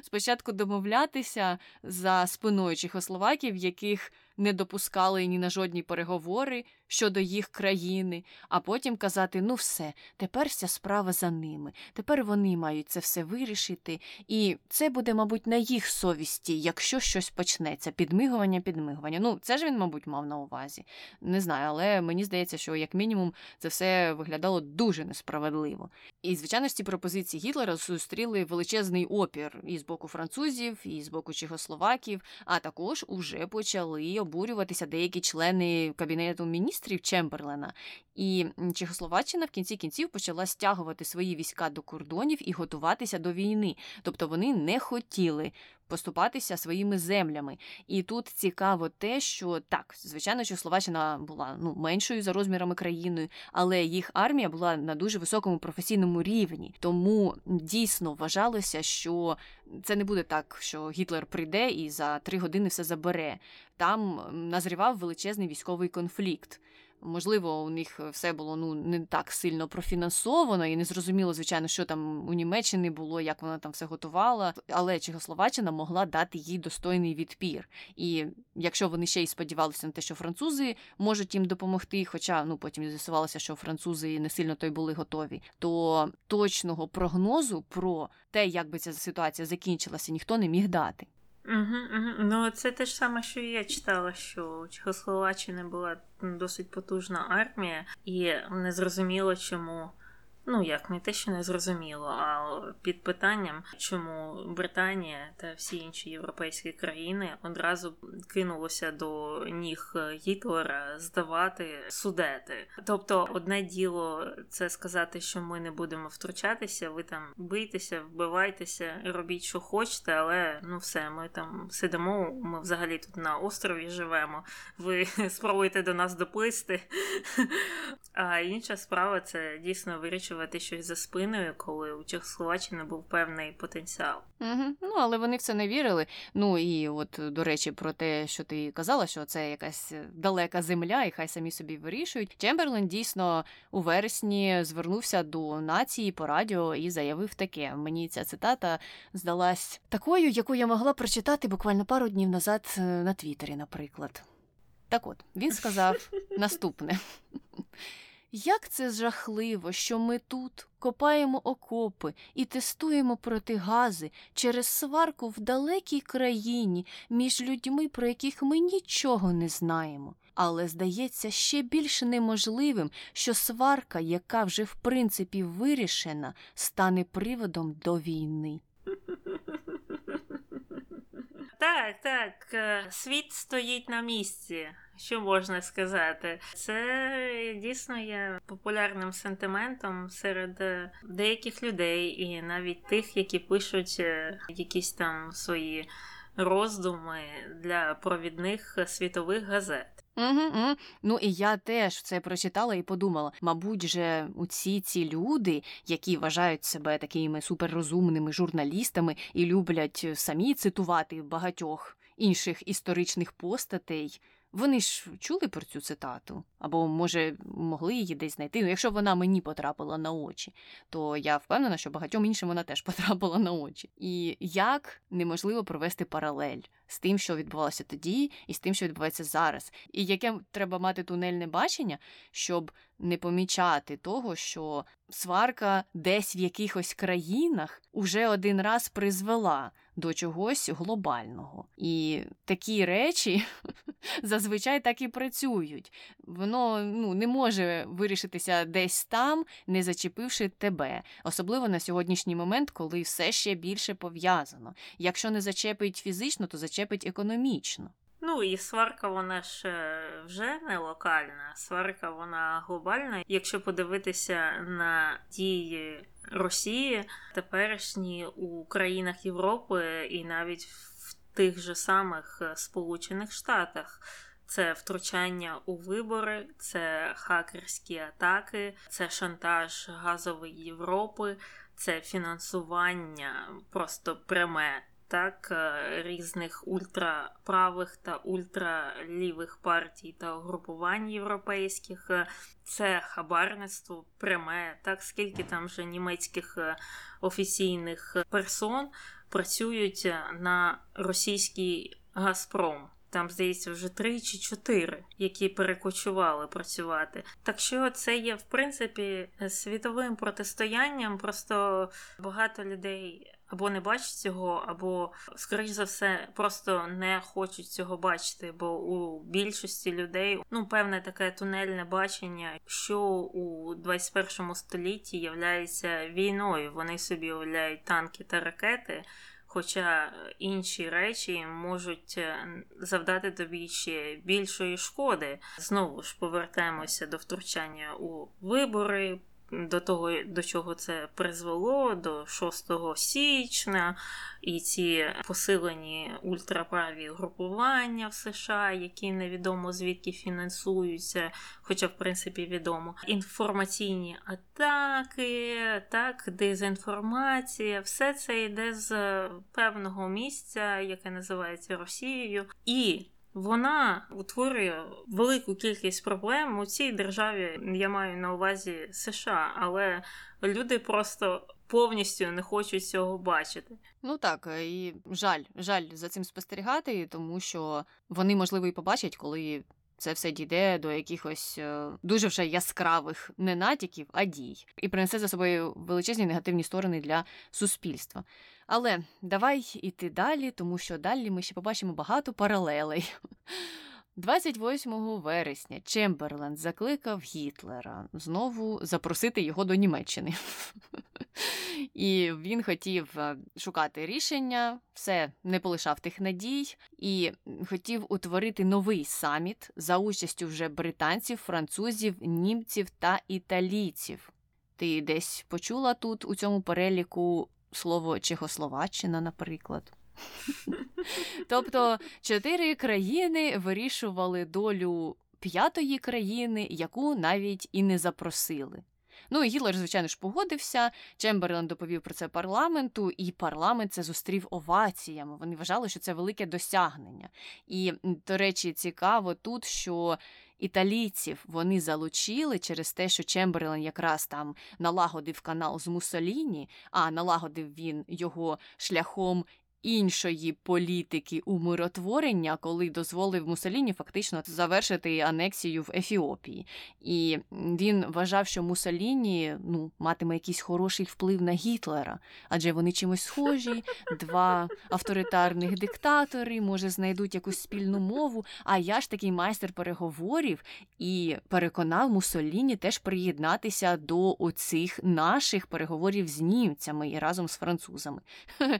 Спочатку домовлятися за спиною чехословаків, яких не допускали ні на жодні переговори щодо їх країни, а потім казати: ну все, тепер вся справа за ними. Тепер вони мають це все вирішити, і це буде, мабуть, на їх совісті, якщо щось почнеться. Підмигування, підмигування. Ну, це ж він, мабуть, мав на увазі. Не знаю, але мені здається, що як мінімум це все виглядало дуже несправедливо. І, звичайно, ці пропозиції Гітлера зустріли величезний опір і з боку французів, і з боку чехословаків, а також уже почали обурюватися деякі члени кабінету міністрів Чемберлена. І Чехословаччина в кінці кінців почала стягувати свої війська до кордонів і готуватися до війни. Тобто вони не хотіли поступатися своїми землями. І тут цікаво те, що так, звичайно, що Словаччина була ну меншою за розмірами країною, але їх армія була на дуже високому професійному рівні. Тому дійсно вважалося, що це не буде так, що Гітлер прийде і за три години все забере. Там назрівав величезний військовий конфлікт. Можливо, у них все було ну не так сильно профінансовано, і не зрозуміло, звичайно, що там у Німеччині було, як вона там все готувала. Але Чехословаччина могла дати їй достойний відпір. І якщо вони ще й сподівалися на те, що французи можуть їм допомогти, хоча ну потім з'ясувалося, що французи не сильно то й були готові, то точного прогнозу про те, як би ця ситуація закінчилася, ніхто не міг дати. Угу, угу. Ну, це те ж саме, що я читала, що у Чехословаччини була досить потужна армія, і не зрозуміло, чому Ну, як не те, що не зрозуміло, а під питанням, чому Британія та всі інші європейські країни одразу кинулося до ніг Гітлера здавати судети. Тобто, одне діло це сказати, що ми не будемо втручатися, ви там бийтеся, вбивайтеся, робіть, що хочете, але ну все, ми там сидимо. Ми взагалі тут на острові живемо. Ви спробуйте до нас доплисти. А інша справа це дійсно вирішувати вирішувати щось за спиною, коли у Чехословаччини був певний потенціал. Угу. Ну але вони в це не вірили. Ну і от до речі, про те, що ти казала, що це якась далека земля, і хай самі собі вирішують. Чемберлен дійсно у вересні звернувся до нації по радіо і заявив таке. Мені ця цитата здалась такою, яку я могла прочитати буквально пару днів назад е, на Твіттері, наприклад. Так от він сказав наступне. Як це жахливо, що ми тут копаємо окопи і тестуємо протигази через сварку в далекій країні між людьми, про яких ми нічого не знаємо. Але здається ще більш неможливим, що сварка, яка вже в принципі вирішена, стане приводом до війни. Так, так, е, світ стоїть на місці. Що можна сказати? Це дійсно є популярним сентиментом серед е, деяких людей, і навіть тих, які пишуть е, якісь там свої роздуми для провідних світових газет. Угу, угу. Ну і я теж це прочитала і подумала: мабуть, же усі ці люди, які вважають себе такими суперрозумними журналістами і люблять самі цитувати багатьох інших історичних постатей. Вони ж чули про цю цитату, або, може, могли її десь знайти. Ну, якщо вона мені потрапила на очі, то я впевнена, що багатьом іншим вона теж потрапила на очі. І як неможливо провести паралель з тим, що відбувалося тоді, і з тим, що відбувається зараз, і яке треба мати тунельне бачення, щоб не помічати того, що сварка десь в якихось країнах уже один раз призвела до чогось глобального. І такі речі зазвичай так і працюють. Воно ну, не може вирішитися десь там, не зачепивши тебе, особливо на сьогоднішній момент, коли все ще більше пов'язано. Якщо не зачепить фізично, то зачепить економічно. Ну і сварка, вона ж вже не локальна, сварка вона глобальна. Якщо подивитися на дії Росії, теперішні у країнах Європи і навіть в тих же самих Сполучених Штатах. Це втручання у вибори, це хакерські атаки, це шантаж газової Європи, це фінансування просто пряме так е, різних ультраправих та ультралівих партій та угрупувань європейських. Е, це хабарництво пряме, так скільки там вже німецьких е, офіційних персон працюють на російський Газпром. Там, здається, вже три чи чотири, які перекочували працювати. Так що це є, в принципі, світовим протистоянням. Просто багато людей або не бачать цього, або, скоріш за все, просто не хочуть цього бачити. Бо у більшості людей ну певне таке тунельне бачення, що у 21 столітті являється війною. Вони собі уявляють танки та ракети. Хоча інші речі можуть е, завдати тобі ще більшої шкоди. Знову ж повертаємося до втручання у вибори, до того, до чого це призвело, до 6 січня, і ці посилені ультраправі групування в США, які невідомо звідки фінансуються, хоча, в принципі, відомо. Інформаційні атаки, так, дезінформація, все це йде з певного місця, яке називається Росією. І вона утворює велику кількість проблем у цій державі. Я маю на увазі США, але люди просто повністю не хочуть цього бачити. Ну так, і жаль, жаль за цим спостерігати, тому що вони можливо і побачать, коли. Це все дійде до якихось е, дуже вже яскравих не натяків, а дій, і принесе за собою величезні негативні сторони для суспільства. Але давай іти далі, тому що далі ми ще побачимо багато паралелей. 28 вересня Чемберленд закликав Гітлера знову запросити його до Німеччини. І він хотів е, шукати рішення, все не полишав тих надій, і хотів утворити новий саміт за участю вже британців, французів, німців та італійців. Ти десь почула тут у цьому переліку слово Чехословаччина, наприклад. Тобто чотири країни вирішували долю п'ятої країни, яку навіть і не запросили. Ну Гітлер, звичайно ж, погодився. Чемберлен доповів про це парламенту, і парламент це зустрів оваціями. Вони вважали, що це велике досягнення. І, до речі, цікаво тут, що італійців. Вони залучили через те, що Чемберлен якраз там налагодив канал з Муссоліні, а налагодив він його шляхом іншої політики умиротворення, коли дозволив Мусоліні фактично завершити анексію в Ефіопії. І він вважав, що Мусоліні ну, матиме якийсь хороший вплив на Гітлера, адже вони чимось схожі, два авторитарних диктатори, може, знайдуть якусь спільну мову. А я ж такий майстер переговорів і переконав Мусоліні теж приєднатися до оцих наших переговорів з німцями і разом з французами.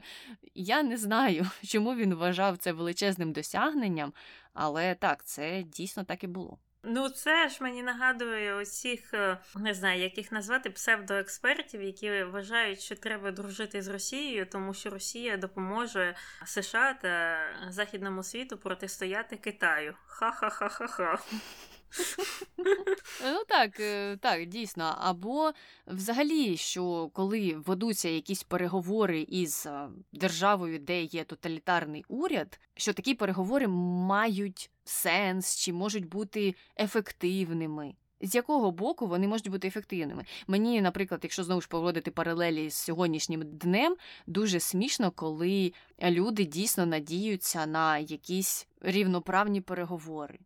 Я не знаю, чому він вважав це величезним досягненням, але так, це дійсно так і було. Ну, це ж мені нагадує усіх, е, не знаю, як їх назвати, псевдоекспертів, які вважають, що треба дружити з Росією, тому що Росія допоможе США та Західному світу протистояти Китаю. Ха-ха-ха-ха-ха. Ну так, е, так, дійсно. Або взагалі, що коли ведуться якісь переговори із е, державою, де є тоталітарний уряд, що такі переговори мають сенс чи можуть бути ефективними. З якого боку вони можуть бути ефективними? Мені, наприклад, якщо знову ж поводити паралелі з сьогоднішнім днем, дуже смішно, коли люди дійсно надіються на якісь рівноправні переговори.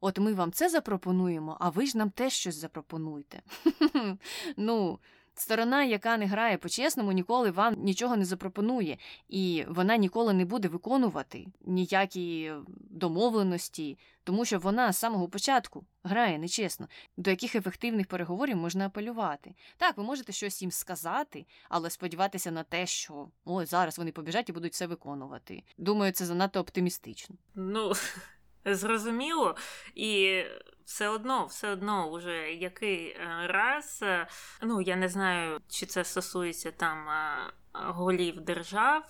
От ми вам це запропонуємо, а ви ж нам теж щось запропонуйте. Ну, сторона, яка не грає по-чесному, ніколи вам нічого не запропонує, і вона ніколи не буде виконувати ніякі домовленості, тому що вона з самого початку грає нечесно. До яких ефективних переговорів можна апелювати? Так, ви можете щось їм сказати, але сподіватися на те, що ой, зараз вони побіжать і будуть все виконувати. Думаю, це занадто оптимістично. Ну, зрозуміло, і все одно, все одно, уже який е, раз, е, ну я не знаю, чи це стосується там е, голів держав,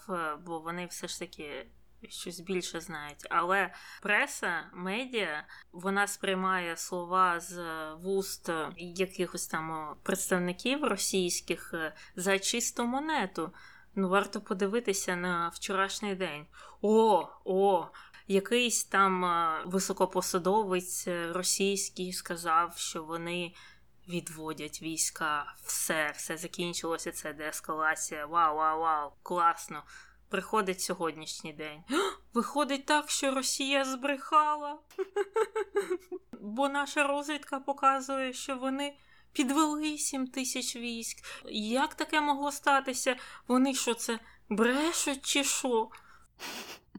бо вони все ж таки. Щось більше знають, але преса, медіа, вона сприймає слова з вуст якихось там представників російських за чисту монету. Ну, варто подивитися на вчорашній день. О, о, якийсь там е, високопосадовець е, російський сказав, що вони відводять війська. Все, все закінчилося. Це деескалація. Вау, вау, вау, класно. Приходить сьогоднішній день. Виходить так, що Росія збрехала. Бо наша розвідка показує, що вони підвели 7 тисяч військ. Як таке могло статися? Вони що це брешуть чи що?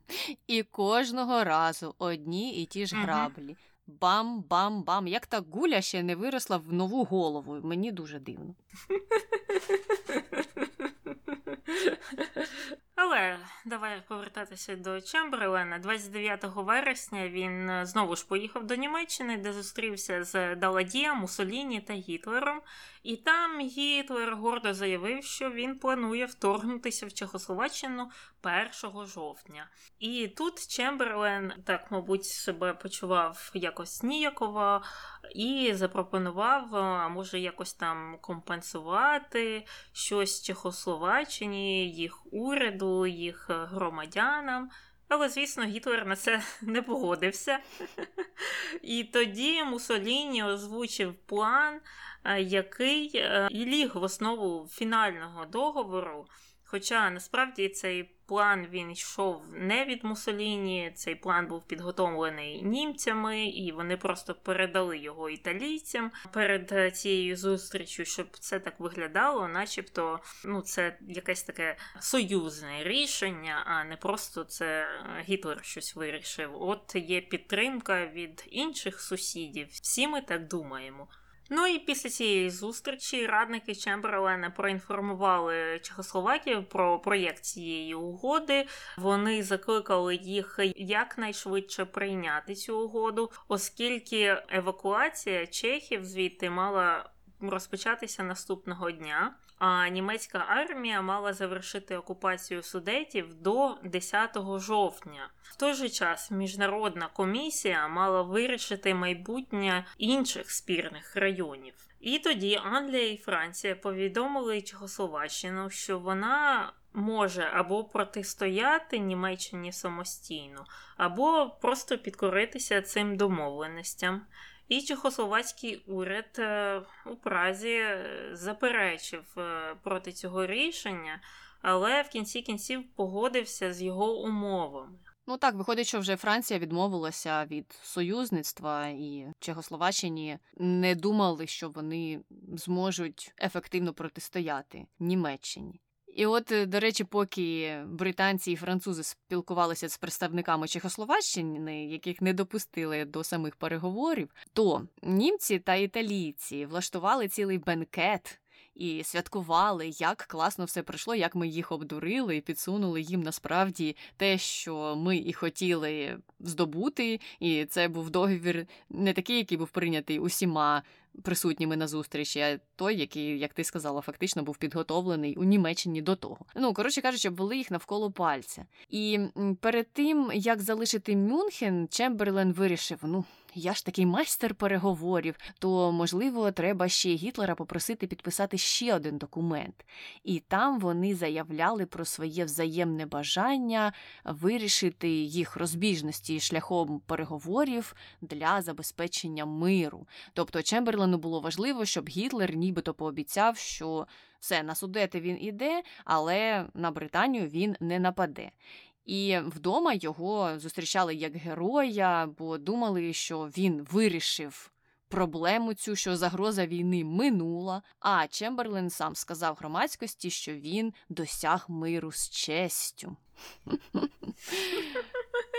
І кожного разу одні і ті ж граблі. Бам-бам-бам. Як та гуля ще не виросла в нову голову. Мені дуже дивно. Але давай повертатися до Чемберлена. 29 вересня він е, знову ж поїхав до Німеччини, де зустрівся з Даладієм, Мусоліні та Гітлером. І там Гітлер гордо заявив, що він планує вторгнутися в Чехословаччину 1 жовтня. І тут Чемберлен так, мабуть, себе почував якось ніяково і запропонував, а може, якось там компенсувати щось Чехословаччині, їх уряду, їх громадянам. Але, звісно, Гітлер на це не погодився. І тоді Мусоліні озвучив план, е, який е, і ліг в основу фінального договору. Хоча насправді цей план він йшов не від Мусоліні, цей план був підготовлений німцями, і вони просто передали його італійцям перед цією зустрічю, щоб це так виглядало, начебто ну, це якесь таке союзне рішення, а не просто це Гітлер щось вирішив. От є підтримка від інших сусідів. Всі ми так думаємо. Ну і після цієї зустрічі радники Чемберлена проінформували Чехословакію про проєкт цієї угоди. Вони закликали їх якнайшвидше прийняти цю угоду, оскільки евакуація чехів звідти мала розпочатися наступного дня а німецька армія мала завершити окупацію судетів до 10 жовтня. В той же час міжнародна комісія мала вирішити майбутнє інших спірних районів. І тоді Англія і Франція повідомили Чехословаччину, що вона може або протистояти Німеччині самостійно, або просто підкоритися цим домовленостям. І чехословацький уряд е, у Празі е, заперечив е, проти цього рішення, але в кінці кінців погодився з його умовами. Ну так, виходить, що вже Франція відмовилася від союзництва, і Чехословаччині не думали, що вони зможуть ефективно протистояти Німеччині. І от, е, до речі, поки британці і французи спілкувалися з представниками Чехословаччини, яких не допустили до самих переговорів, то німці та італійці влаштували цілий бенкет і святкували, як класно все пройшло, як ми їх обдурили і підсунули їм насправді те, що ми і хотіли здобути. І це був договір не такий, який був прийнятий усіма присутніми на зустрічі, а той, який, як ти сказала, фактично був підготовлений у Німеччині до того. Ну коротше кажучи, обвели їх навколо пальця. І перед тим як залишити Мюнхен, Чемберлен вирішив: ну я ж такий майстер переговорів, то можливо треба ще Гітлера попросити підписати ще один документ. І там вони заявляли про своє взаємне бажання вирішити їх розбіжності шляхом переговорів для забезпечення миру. Тобто Чемберлену було важливо, щоб Гітлер нібито пообіцяв, що все на судети він іде, але на Британію він не нападе. І вдома його зустрічали як героя, бо думали, що він вирішив проблему цю, що загроза війни минула. А Чемберлен сам сказав громадськості, що він досяг миру з честю.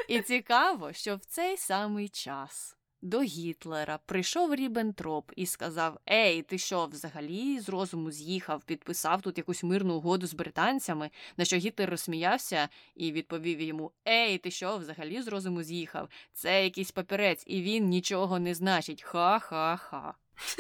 І цікаво, що в цей самий час до Гітлера прийшов Рібентроп і сказав: Ей, ти що, взагалі з розуму з'їхав, підписав тут якусь мирну угоду з британцями, на що Гітлер розсміявся і відповів йому: Ей, ти що, взагалі з розуму з'їхав? Це якийсь папірець, і він нічого не значить. Ха-ха-ха.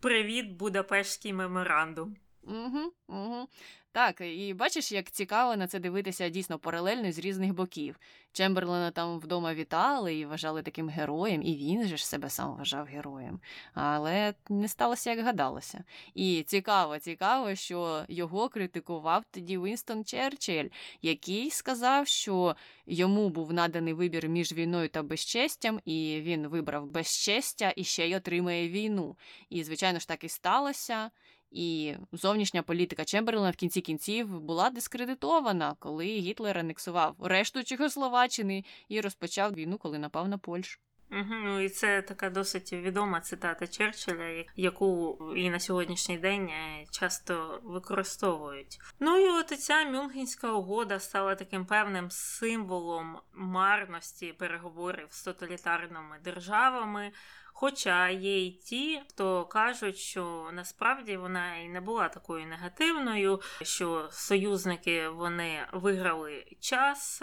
Привіт, Будапештський меморандум. Угу, угу. Так, і бачиш, як цікаво на це дивитися дійсно паралельно з різних боків. Чемберлена там вдома вітали і вважали таким героєм, і він же ж себе сам вважав героєм. Але не сталося, як гадалося. І цікаво, цікаво, що його критикував тоді Вінстон Черчилль, який сказав, що йому був наданий вибір між війною та безчестям, і він вибрав безчестя і ще й отримає війну. І, звичайно ж, так і сталося. І зовнішня політика Чемберлена в кінці кінців була дискредитована, коли Гітлер анексував решту Чехословаччини і розпочав війну, коли напав на Польщу. Угу, І це така досить відома цитата Черчилля, яку і на сьогоднішній день е, часто використовують. Ну і от ця Мюнхенська угода стала таким певним символом марності переговорів з тоталітарними державами. Хоча є й ті, хто кажуть, що насправді вона і не була такою негативною, що союзники вони виграли час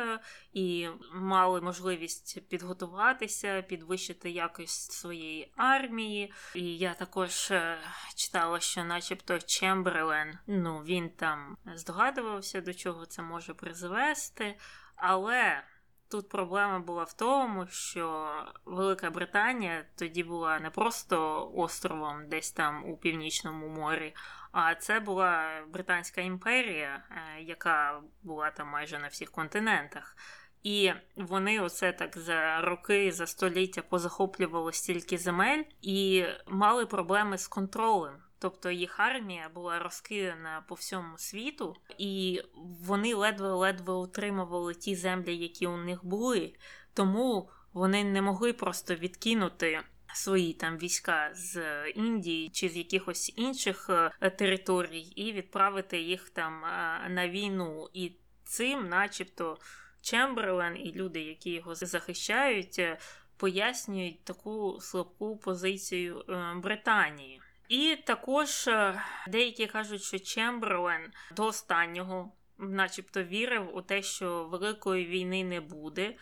і мали можливість підготуватися, підвищити якість своєї армії. І я також е, читала, що, начебто, Чемберлен, ну він там здогадувався, до чого це може призвести, але. Тут проблема була в тому, що Велика Британія тоді була не просто островом десь там у північному морі, а це була Британська імперія, е, яка була там майже на всіх континентах. І вони оце так за роки, за століття позахоплювали стільки земель і мали проблеми з контролем. Тобто їх армія була розкидана по всьому світу, і вони ледве-ледве утримували ті землі, які у них були. Тому вони не могли просто відкинути свої там війська з Індії чи з якихось інших е, територій і відправити їх там е, на війну. І цим, начебто, Чемберлен і люди, які його захищають, е, пояснюють таку слабку позицію Британії. І також е, деякі кажуть, що Чемберлен до останнього, начебто, вірив у те, що великої війни не буде.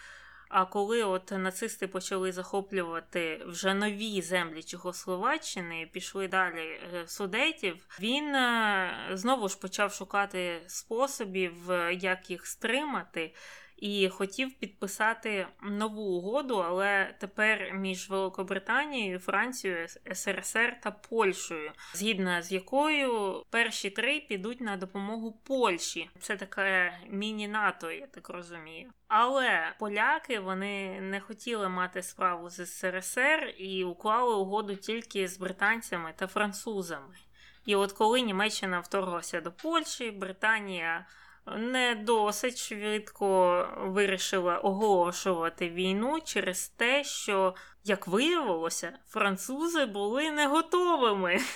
А коли от нацисти почали захоплювати вже нові землі Чехословаччини, пішли далі е, судетів, він е, знову ж почав шукати способів, як їх стримати і хотів підписати нову угоду, але тепер між Великобританією, Францією, СРСР та Польщею, згідно з якою перші три підуть на допомогу Польщі. Це таке міні-НАТО, я так розумію. Але поляки вони не хотіли мати справу з СРСР і уклали угоду тільки з британцями та французами. І от коли Німеччина вторглася до Польщі, Британія не досить швидко вирішила оголошувати війну через те, що, як виявилося, французи були не готовими.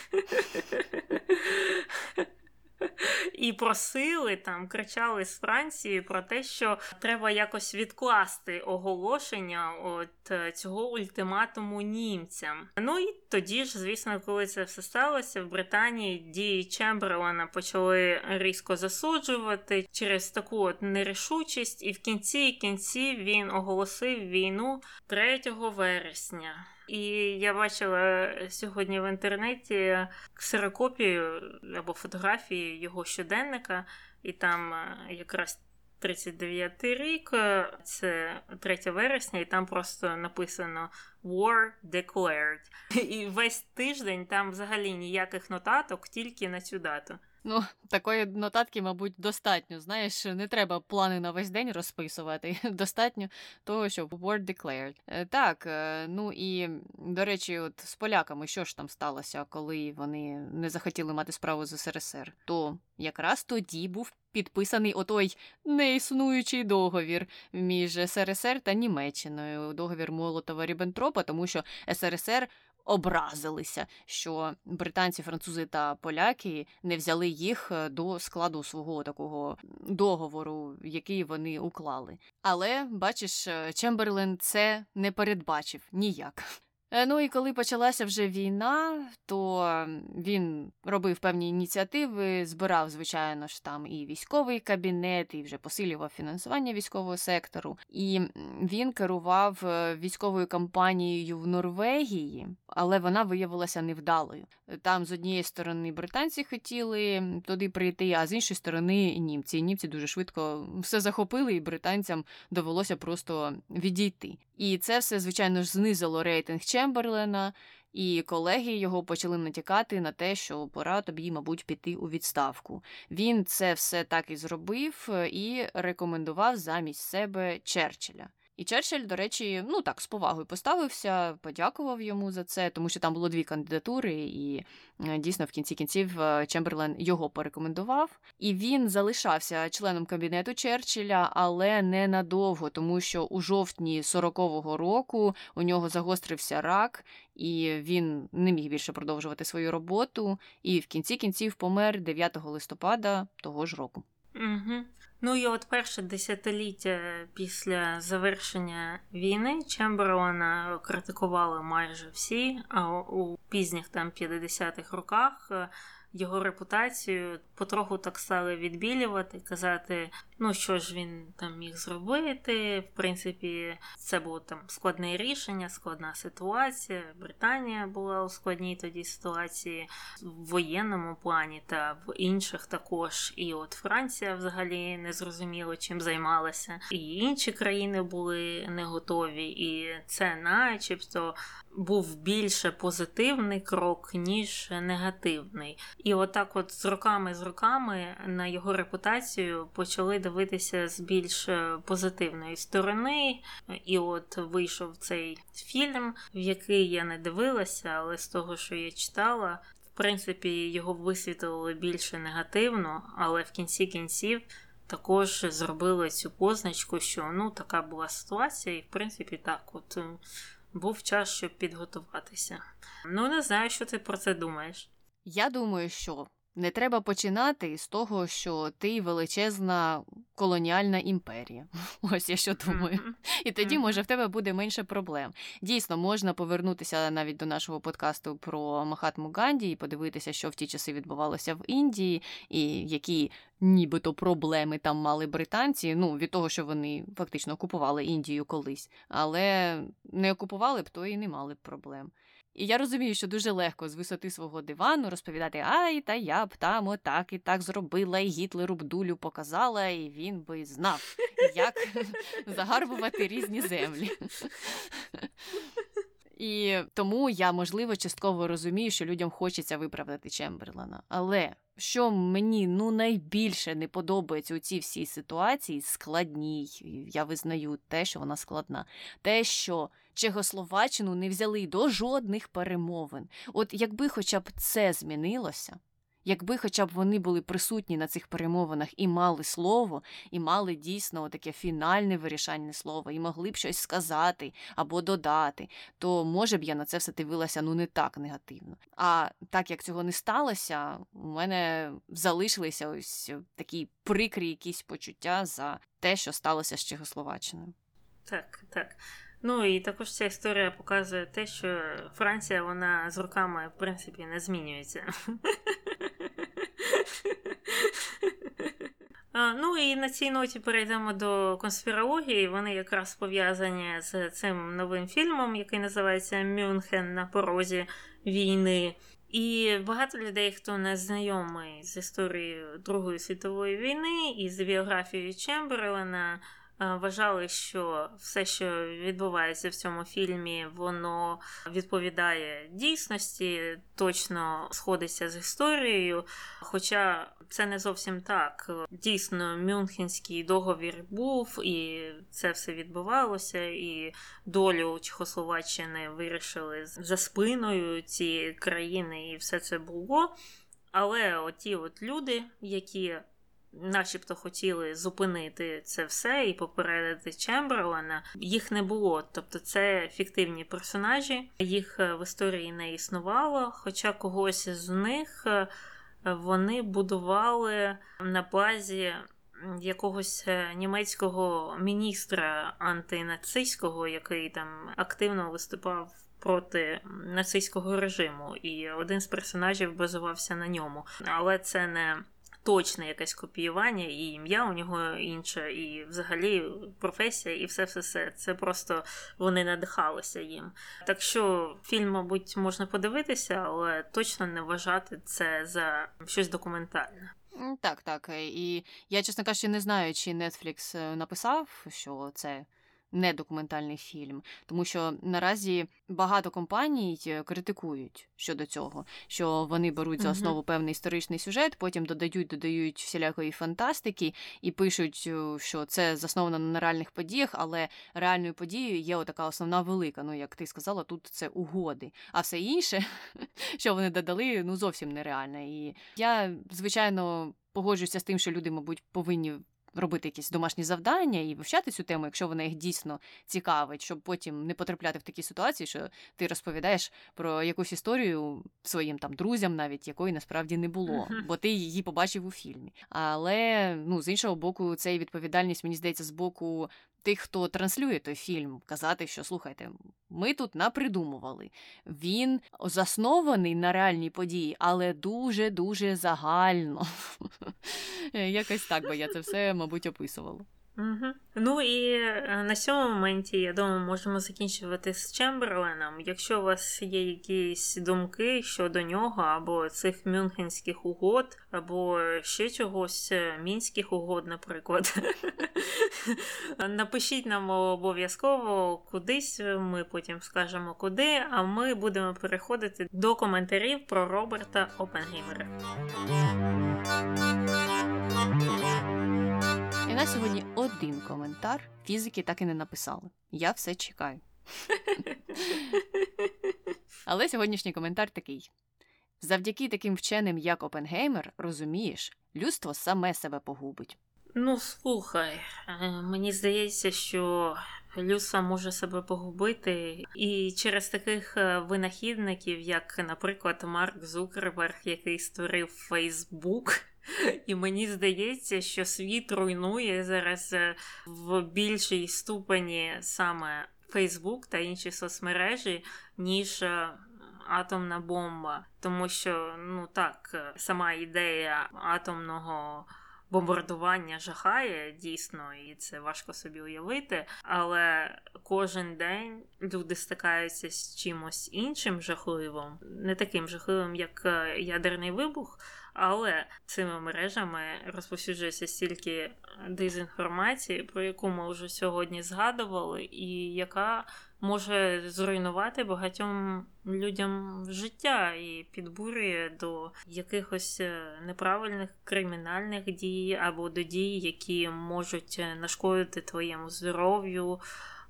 І просили там, кричали з Франції про те, що треба якось відкласти оголошення от е, цього ультиматуму німцям. Ну і тоді ж, звісно, коли це все сталося, в Британії дії Чемберлена почали різко засуджувати через таку от нерішучість, і в кінці кінці він оголосив війну 3 вересня. І я бачила сьогодні в інтернеті ксерокопію або фотографії його щоденника, і там е, якраз 39 рік, е, це 3 вересня, і там просто написано War declared. І весь тиждень там взагалі ніяких нотаток, тільки на цю дату. Ну, такої нотатки, мабуть, достатньо. Знаєш, не треба плани на весь день розписувати. Достатньо того, що word declared. Е, так, е, ну і до речі, от з поляками, що ж там сталося, коли вони не захотіли мати справу з СРСР, то якраз тоді був підписаний отой неіснуючий договір між СРСР та Німеччиною. Договір Молотова Ріббентропа, тому що СРСР образилися, що британці, французи та поляки не взяли їх е, до складу свого такого договору, який вони уклали. Але бачиш, е, Чемберлен це не передбачив ніяк. Е, ну і коли почалася вже війна, то він робив певні ініціативи, збирав, звичайно ж, там і військовий кабінет, і вже посилював фінансування військового сектору. І він керував е, військовою кампанією в Норвегії, але вона виявилася невдалою. Там з однієї сторони британці хотіли туди прийти, а з іншої сторони німці. Німці дуже швидко все захопили, і британцям довелося просто відійти. І це все, звичайно ж, знизило рейтинг Чемберлена, і колеги його почали натякати на те, що пора тобі, мабуть, піти у відставку. Він це все так і зробив і рекомендував замість себе Черчилля. І Черчилль, до речі, ну так, з повагою поставився, подякував йому за це, тому що там було дві кандидатури, і е, дійсно в кінці кінців е, Чемберлен його порекомендував. І він залишався членом кабінету Черчилля, але не надовго, тому що у жовтні 40-го року у нього загострився рак, і він не міг більше продовжувати свою роботу. І в кінці кінців помер 9 листопада того ж року. Угу. Ну і от перше десятиліття після завершення війни Чемберлена критикували майже всі, а у пізніх там 50-х роках його репутацію потроху так стали відбілювати, казати, ну що ж він там міг зробити. В принципі, це було там складне рішення, складна ситуація. Британія була у складній тоді ситуації в воєнному плані та в інших також. І от Франція взагалі не зрозуміло, чим займалася, і інші країни були не готові. І це, начебто, був більше позитивний крок, ніж негативний. І отак, от з роками з роками на його репутацію почали дивитися з більш е, позитивної сторони. І от вийшов цей фільм, в який я не дивилася, але з того, що я читала, в принципі, його висвітлили більше негативно, але в кінці кінців. Також зробили цю позначку, що ну така була ситуація, і в принципі так, от був час, щоб підготуватися. Ну, не знаю, що ти про це думаєш. Я думаю, що не треба починати з того, що ти величезна колоніальна імперія. Ось я що думаю. І тоді, може, в тебе буде менше проблем. Дійсно, можна повернутися навіть до нашого подкасту про Махатму Ганді і подивитися, що в ті часи відбувалося в Індії, і які нібито проблеми там мали британці. Ну, від того, що вони фактично окупували Індію колись, але не окупували б, то і не мали б проблем. І я розумію, що дуже легко з висоти свого дивану розповідати, ай, та я б там отак і так зробила, і Гітлеру б дулю показала, і він би знав, як загарбувати різні землі. І тому я, можливо, частково розумію, що людям хочеться виправдати Чемберлена. Але що мені ну найбільше не подобається у цій всій ситуації, складній, я визнаю те, що вона складна, те, що Чехословаччину не взяли до жодних перемовин. От якби хоча б це змінилося, Якби хоча б вони були присутні на цих перемовинах і мали слово, і мали дійсно таке фінальне вирішальне слово, і могли б щось сказати або додати, то може б я на це все дивилася ну не так негативно. А так як цього не сталося, у мене залишилися ось такі прикрі якісь почуття за те, що сталося з Чехословаччиною. Так, так. Ну і також ця історія показує те, що Франція вона з роками, в принципі, не змінюється. Ну і на цій ноті перейдемо до конспірології. Вони якраз пов'язані з цим новим фільмом, який називається Мюнхен на порозі війни. І багато людей, хто не знайомий з історією Другої світової війни і з біографією Чемберлена, вважали, що все, що відбувається в цьому фільмі, воно відповідає дійсності, точно сходиться з історією. Хоча це не зовсім так. Дійсно, Мюнхенський договір був, і це все відбувалося, і долю Чехословаччини вирішили за спиною цієї країни, і все це було. Але оті от люди, які начебто хотіли зупинити це все і попередити Чемберлена. Їх не було. Тобто це фіктивні персонажі, їх е, в історії не існувало, хоча когось з них е, вони будували на базі. Якогось е, німецького міністра антинацистського, який там активно виступав проти нацистського режиму, і один з персонажів базувався на ньому. Але це не точне якесь копіювання, і ім'я у нього інше, і взагалі професія, і все все все Це просто вони надихалися їм. Так що фільм, мабуть, можна подивитися, але точно не вважати це за щось документальне. Так, так. І я, чесно кажучи, не знаю, чи Netflix е, написав, що це не документальний фільм, тому що наразі багато компаній е, критикують щодо цього, що вони беруть за основу певний історичний сюжет, потім додають, додають всілякої фантастики і пишуть, е, що це засновано на реальних подіях, але реальною подією є отака основна велика. Ну як ти сказала, тут це угоди. А все інше, що вони додали, ну зовсім нереальне. І я звичайно погоджуюся з тим, що люди, мабуть, повинні робити якісь домашні завдання і вивчати цю тему, якщо вона їх дійсно цікавить, щоб потім не потрапляти в такі ситуації, що ти розповідаєш про якусь історію своїм там друзям, навіть якої насправді не було, бо ти її побачив у фільмі. Але ну з іншого боку, це і відповідальність, мені здається, з боку тих, хто транслює той фільм, казати, що слухайте, ми тут напридумували. Він заснований на реальній події, але дуже-дуже загально. Якось так би я це все, мабуть, описувала. Угу. Ну і е, на цьому моменті, я думаю, можемо закінчувати з Чемберленом. Якщо у вас є якісь думки щодо нього, або цих мюнхенських угод, або ще чогось, е, мінських угод, наприклад, напишіть нам обов'язково кудись, ми потім скажемо куди, а ми будемо переходити до коментарів про Роберта Опенгеймера. На сьогодні один коментар. Фізики так і не написали. Я все чекаю. Але сьогоднішній коментар такий: завдяки таким вченим, як Опенгеймер, розумієш, людство саме себе погубить. Ну, слухай, е, мені здається, що людство може себе погубити, і через таких е, винахідників, як, наприклад, Марк Зукерберг, який створив Фейсбук. І мені здається, що світ руйнує зараз е, в більшій ступені саме Фейсбук та інші соцмережі, ніж е, атомна бомба. Тому що, ну так, сама ідея атомного. Бомбардування жахає дійсно, і це важко собі уявити. Але кожен день люди стикаються з чимось іншим жахливим, не таким жахливим, як ядерний вибух. Але цими мережами розповсюджується стільки дезінформації, про яку ми вже сьогодні згадували, і яка може зруйнувати багатьом людям життя і підбурює до якихось е, неправильних кримінальних дій або до дій, які можуть е, нашкодити твоєму здоров'ю,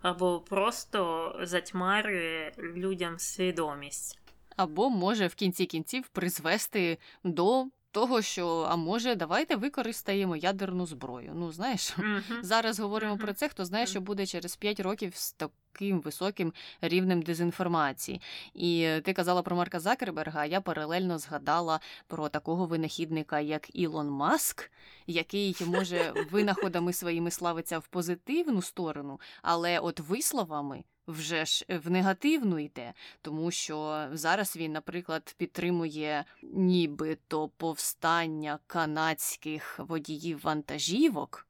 або просто затьмарює людям свідомість. Або може в кінці кінців призвести до того, що а може, давайте використаємо ядерну зброю. Ну, знаєш, зараз говоримо про це, хто знає, що буде через 5 років з таким високим рівнем дезінформації. І ти казала про Марка Закерберга, а я паралельно згадала про такого винахідника, як Ілон Маск, який може винаходами своїми славиться в позитивну сторону, але от висловами. Вже ж в негативну йде, тому що зараз він, наприклад, підтримує нібито повстання канадських водіїв вантажівок,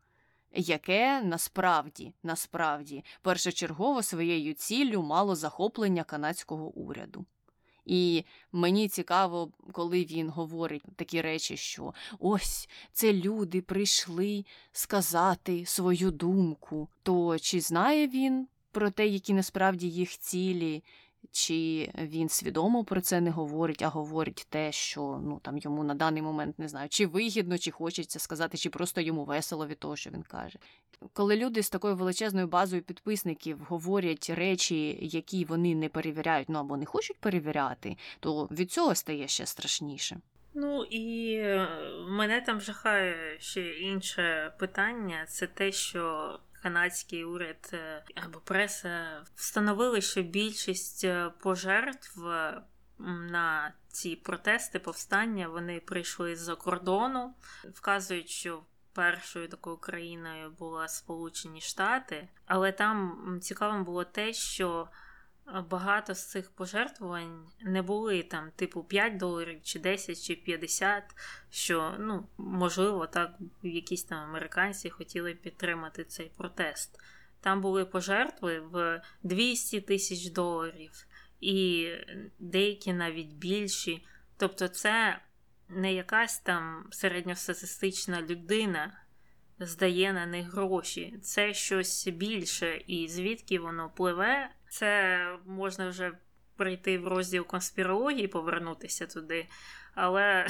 яке насправді насправді першочергово своєю ціллю мало захоплення канадського уряду. І мені цікаво, коли він говорить такі речі, що ось це люди прийшли сказати свою думку, то чи знає він про те, які насправді їх цілі, чи він свідомо про це не говорить, а говорить те, що ну там йому на даний момент не знаю, чи вигідно, чи хочеться сказати, чи просто йому весело від того, що він каже. Коли люди з такою величезною базою підписників говорять речі, які вони не перевіряють, ну або не хочуть перевіряти, то від цього стає ще страшніше. Ну і е, мене там жахає ще інше питання: це те, що канадський уряд е, або преса встановили, що більшість е, пожертв е, на ці протести, повстання вони прийшли з-за кордону, вказують, що. Першою такою країною була Сполучені Штати, але там цікавим було те, що багато з цих пожертвувань не були там, типу, 5 доларів, чи 10, чи 50, що, ну, можливо, так якісь там американці хотіли підтримати цей протест. Там були пожертви в 200 тисяч доларів, і деякі навіть більші. Тобто, це не якась там середньостатистична людина здає на них гроші. Це щось більше, і звідки воно пливе, це можна вже прийти в розділ конспірології, повернутися туди. Але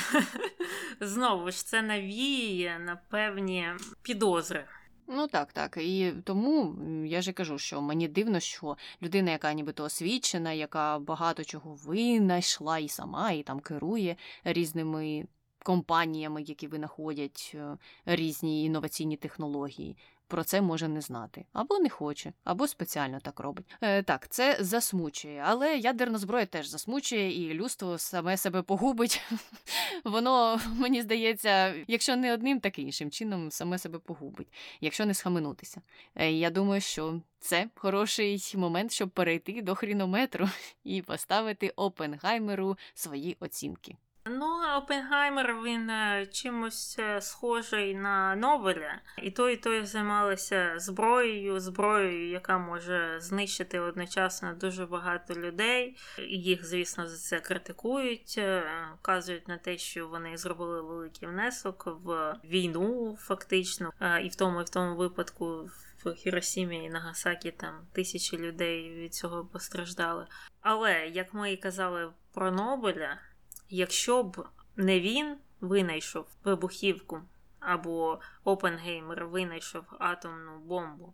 знову ж це навіє на певні підозри. Ну так, так. І тому я ж кажу, що мені дивно, що людина, яка нібито освічена, яка багато чого винайшла і сама, і там керує різними компаніями, які винаходять е, різні інноваційні технології. Про це може не знати, або не хоче, або спеціально так робить. Е, так, це засмучує, але ядерна зброя теж засмучує, і людство саме себе погубить. Воно, мені здається, якщо не одним, так і іншим чином саме себе погубить, якщо не схаменутися. Е, я думаю, що це хороший момент, щоб перейти до хрінометру і поставити Опенгаймеру свої оцінки. Ну, Опенгаймер він е, чимось е, схожий на Нобеля. І той, і той займалися зброєю, зброєю, яка може знищити одночасно дуже багато людей. Їх, звісно, за це критикують, е, вказують на те, що вони зробили великий внесок в війну, фактично, і в тому, і в тому випадку. В Хіросімі і Нагасакі там тисячі людей від цього постраждали. Але як ми і казали про Нобеля, якщо б не він винайшов вибухівку, або Опенгеймер винайшов атомну бомбу,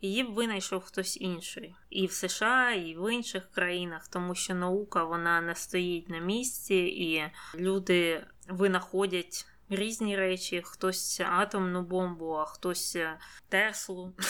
її б винайшов хтось інший. І в США, і в інших країнах, тому що наука вона не стоїть на місці, і люди винаходять. Різні речі, хтось атомну бомбу, а хтось Теслу.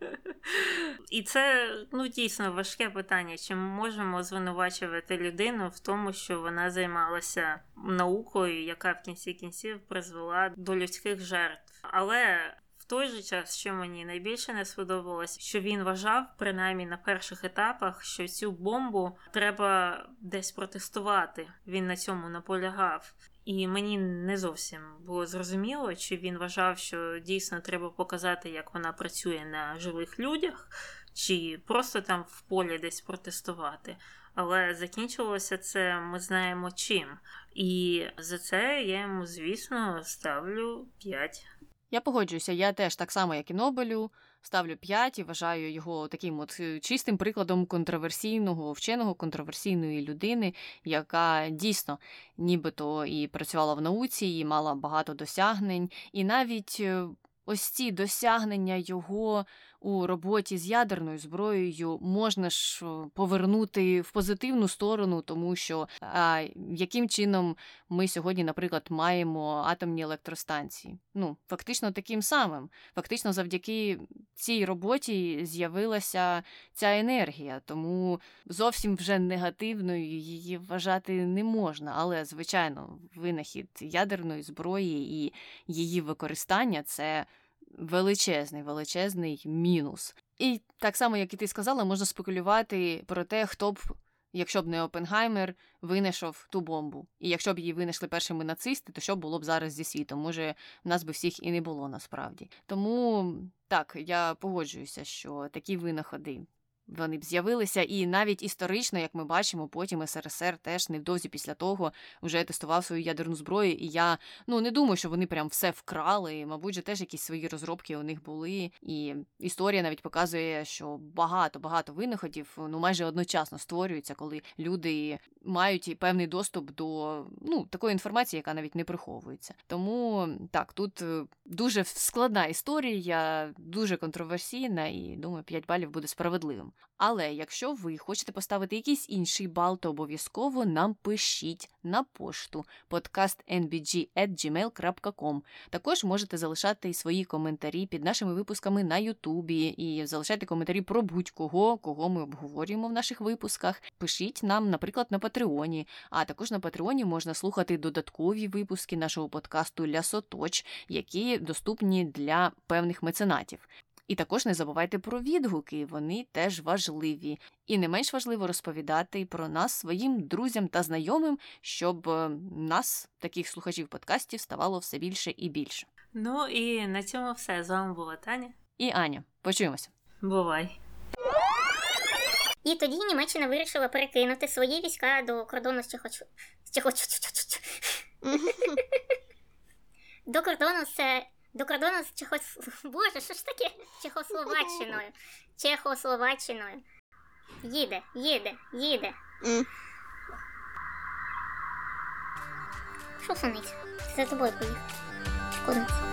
І це ну дійсно важке питання. Чи ми можемо звинувачувати людину в тому, що вона займалася наукою, яка в кінці кінців призвела до людських жертв? Але в той же час, що мені найбільше не сподобалось, що він вважав, принаймні на перших етапах, що цю бомбу треба десь протестувати. Він на цьому наполягав. І мені не зовсім було зрозуміло, чи він вважав, що дійсно треба показати, як вона працює на живих людях, чи просто там в полі десь протестувати. Але закінчилося це, ми знаємо чим. І за це я йому, звісно, ставлю 5. Я погоджуюся, я теж так само, як і Нобелю, ставлю 5 і вважаю його таким от е, чистим прикладом контроверсійного вченого, контроверсійної людини, яка дійсно нібито і працювала в науці, і мала багато досягнень, і навіть. е, Ось ці досягнення його у роботі з ядерною зброєю можна ж повернути в позитивну сторону, тому що а, яким чином ми сьогодні, наприклад, маємо атомні електростанції? Ну, фактично таким самим. Фактично, завдяки цій роботі з'явилася ця енергія, тому зовсім вже негативною її вважати не можна. Але, звичайно, винахід ядерної зброї і її використання це величезний, величезний мінус. І так само, як і ти сказала, можна спекулювати про те, хто б, якщо б не Опенгаймер, винайшов ту бомбу. І якщо б її винайшли першими нацисти, то що було б зараз зі світом? Може, в нас би всіх і не було насправді. Тому так, я погоджуюся, що такі винаходи вони б з'явилися, і навіть історично, як ми бачимо, потім СРСР теж невдовзі після того вже тестував свою ядерну зброю. І я ну не думаю, що вони прям все вкрали. Мабуть, же теж якісь свої розробки у них були. І історія навіть показує, що багато багато винаходів ну майже одночасно створюються, коли люди мають і певний доступ до ну такої інформації, яка навіть не приховується. Тому так, тут е, дуже складна історія, дуже контроверсійна, і думаю, 5 балів буде справедливим. Але якщо ви хочете поставити якийсь інший бал, то обов'язково нам пишіть на пошту podcastnbg.gmail.com. Також можете залишати свої коментарі під нашими випусками на Ютубі і залишайте коментарі про будь-кого, кого ми обговорюємо в наших випусках. Пишіть нам, наприклад, на Патреоні. А також на Патреоні можна слухати додаткові випуски нашого подкасту Лясоточ, які доступні для певних меценатів. І також не забувайте про відгуки, вони теж важливі. І не менш важливо розповідати про нас своїм друзям та знайомим, щоб е, нас, таких слухачів подкастів, ставало все більше і більше. Ну і на цьому все. З вами була Таня і Аня. Почуємося. Бувай. І тоді Німеччина вирішила перекинути свої війська до кордону з Чехоч... з Чехоч... до кордону з до кордону з Чехос... Боже, що ж таке? Чехословаччиною. Чехословаччиною. Їде, їде, їде. Що сонить? За тобою поїхав. Куди?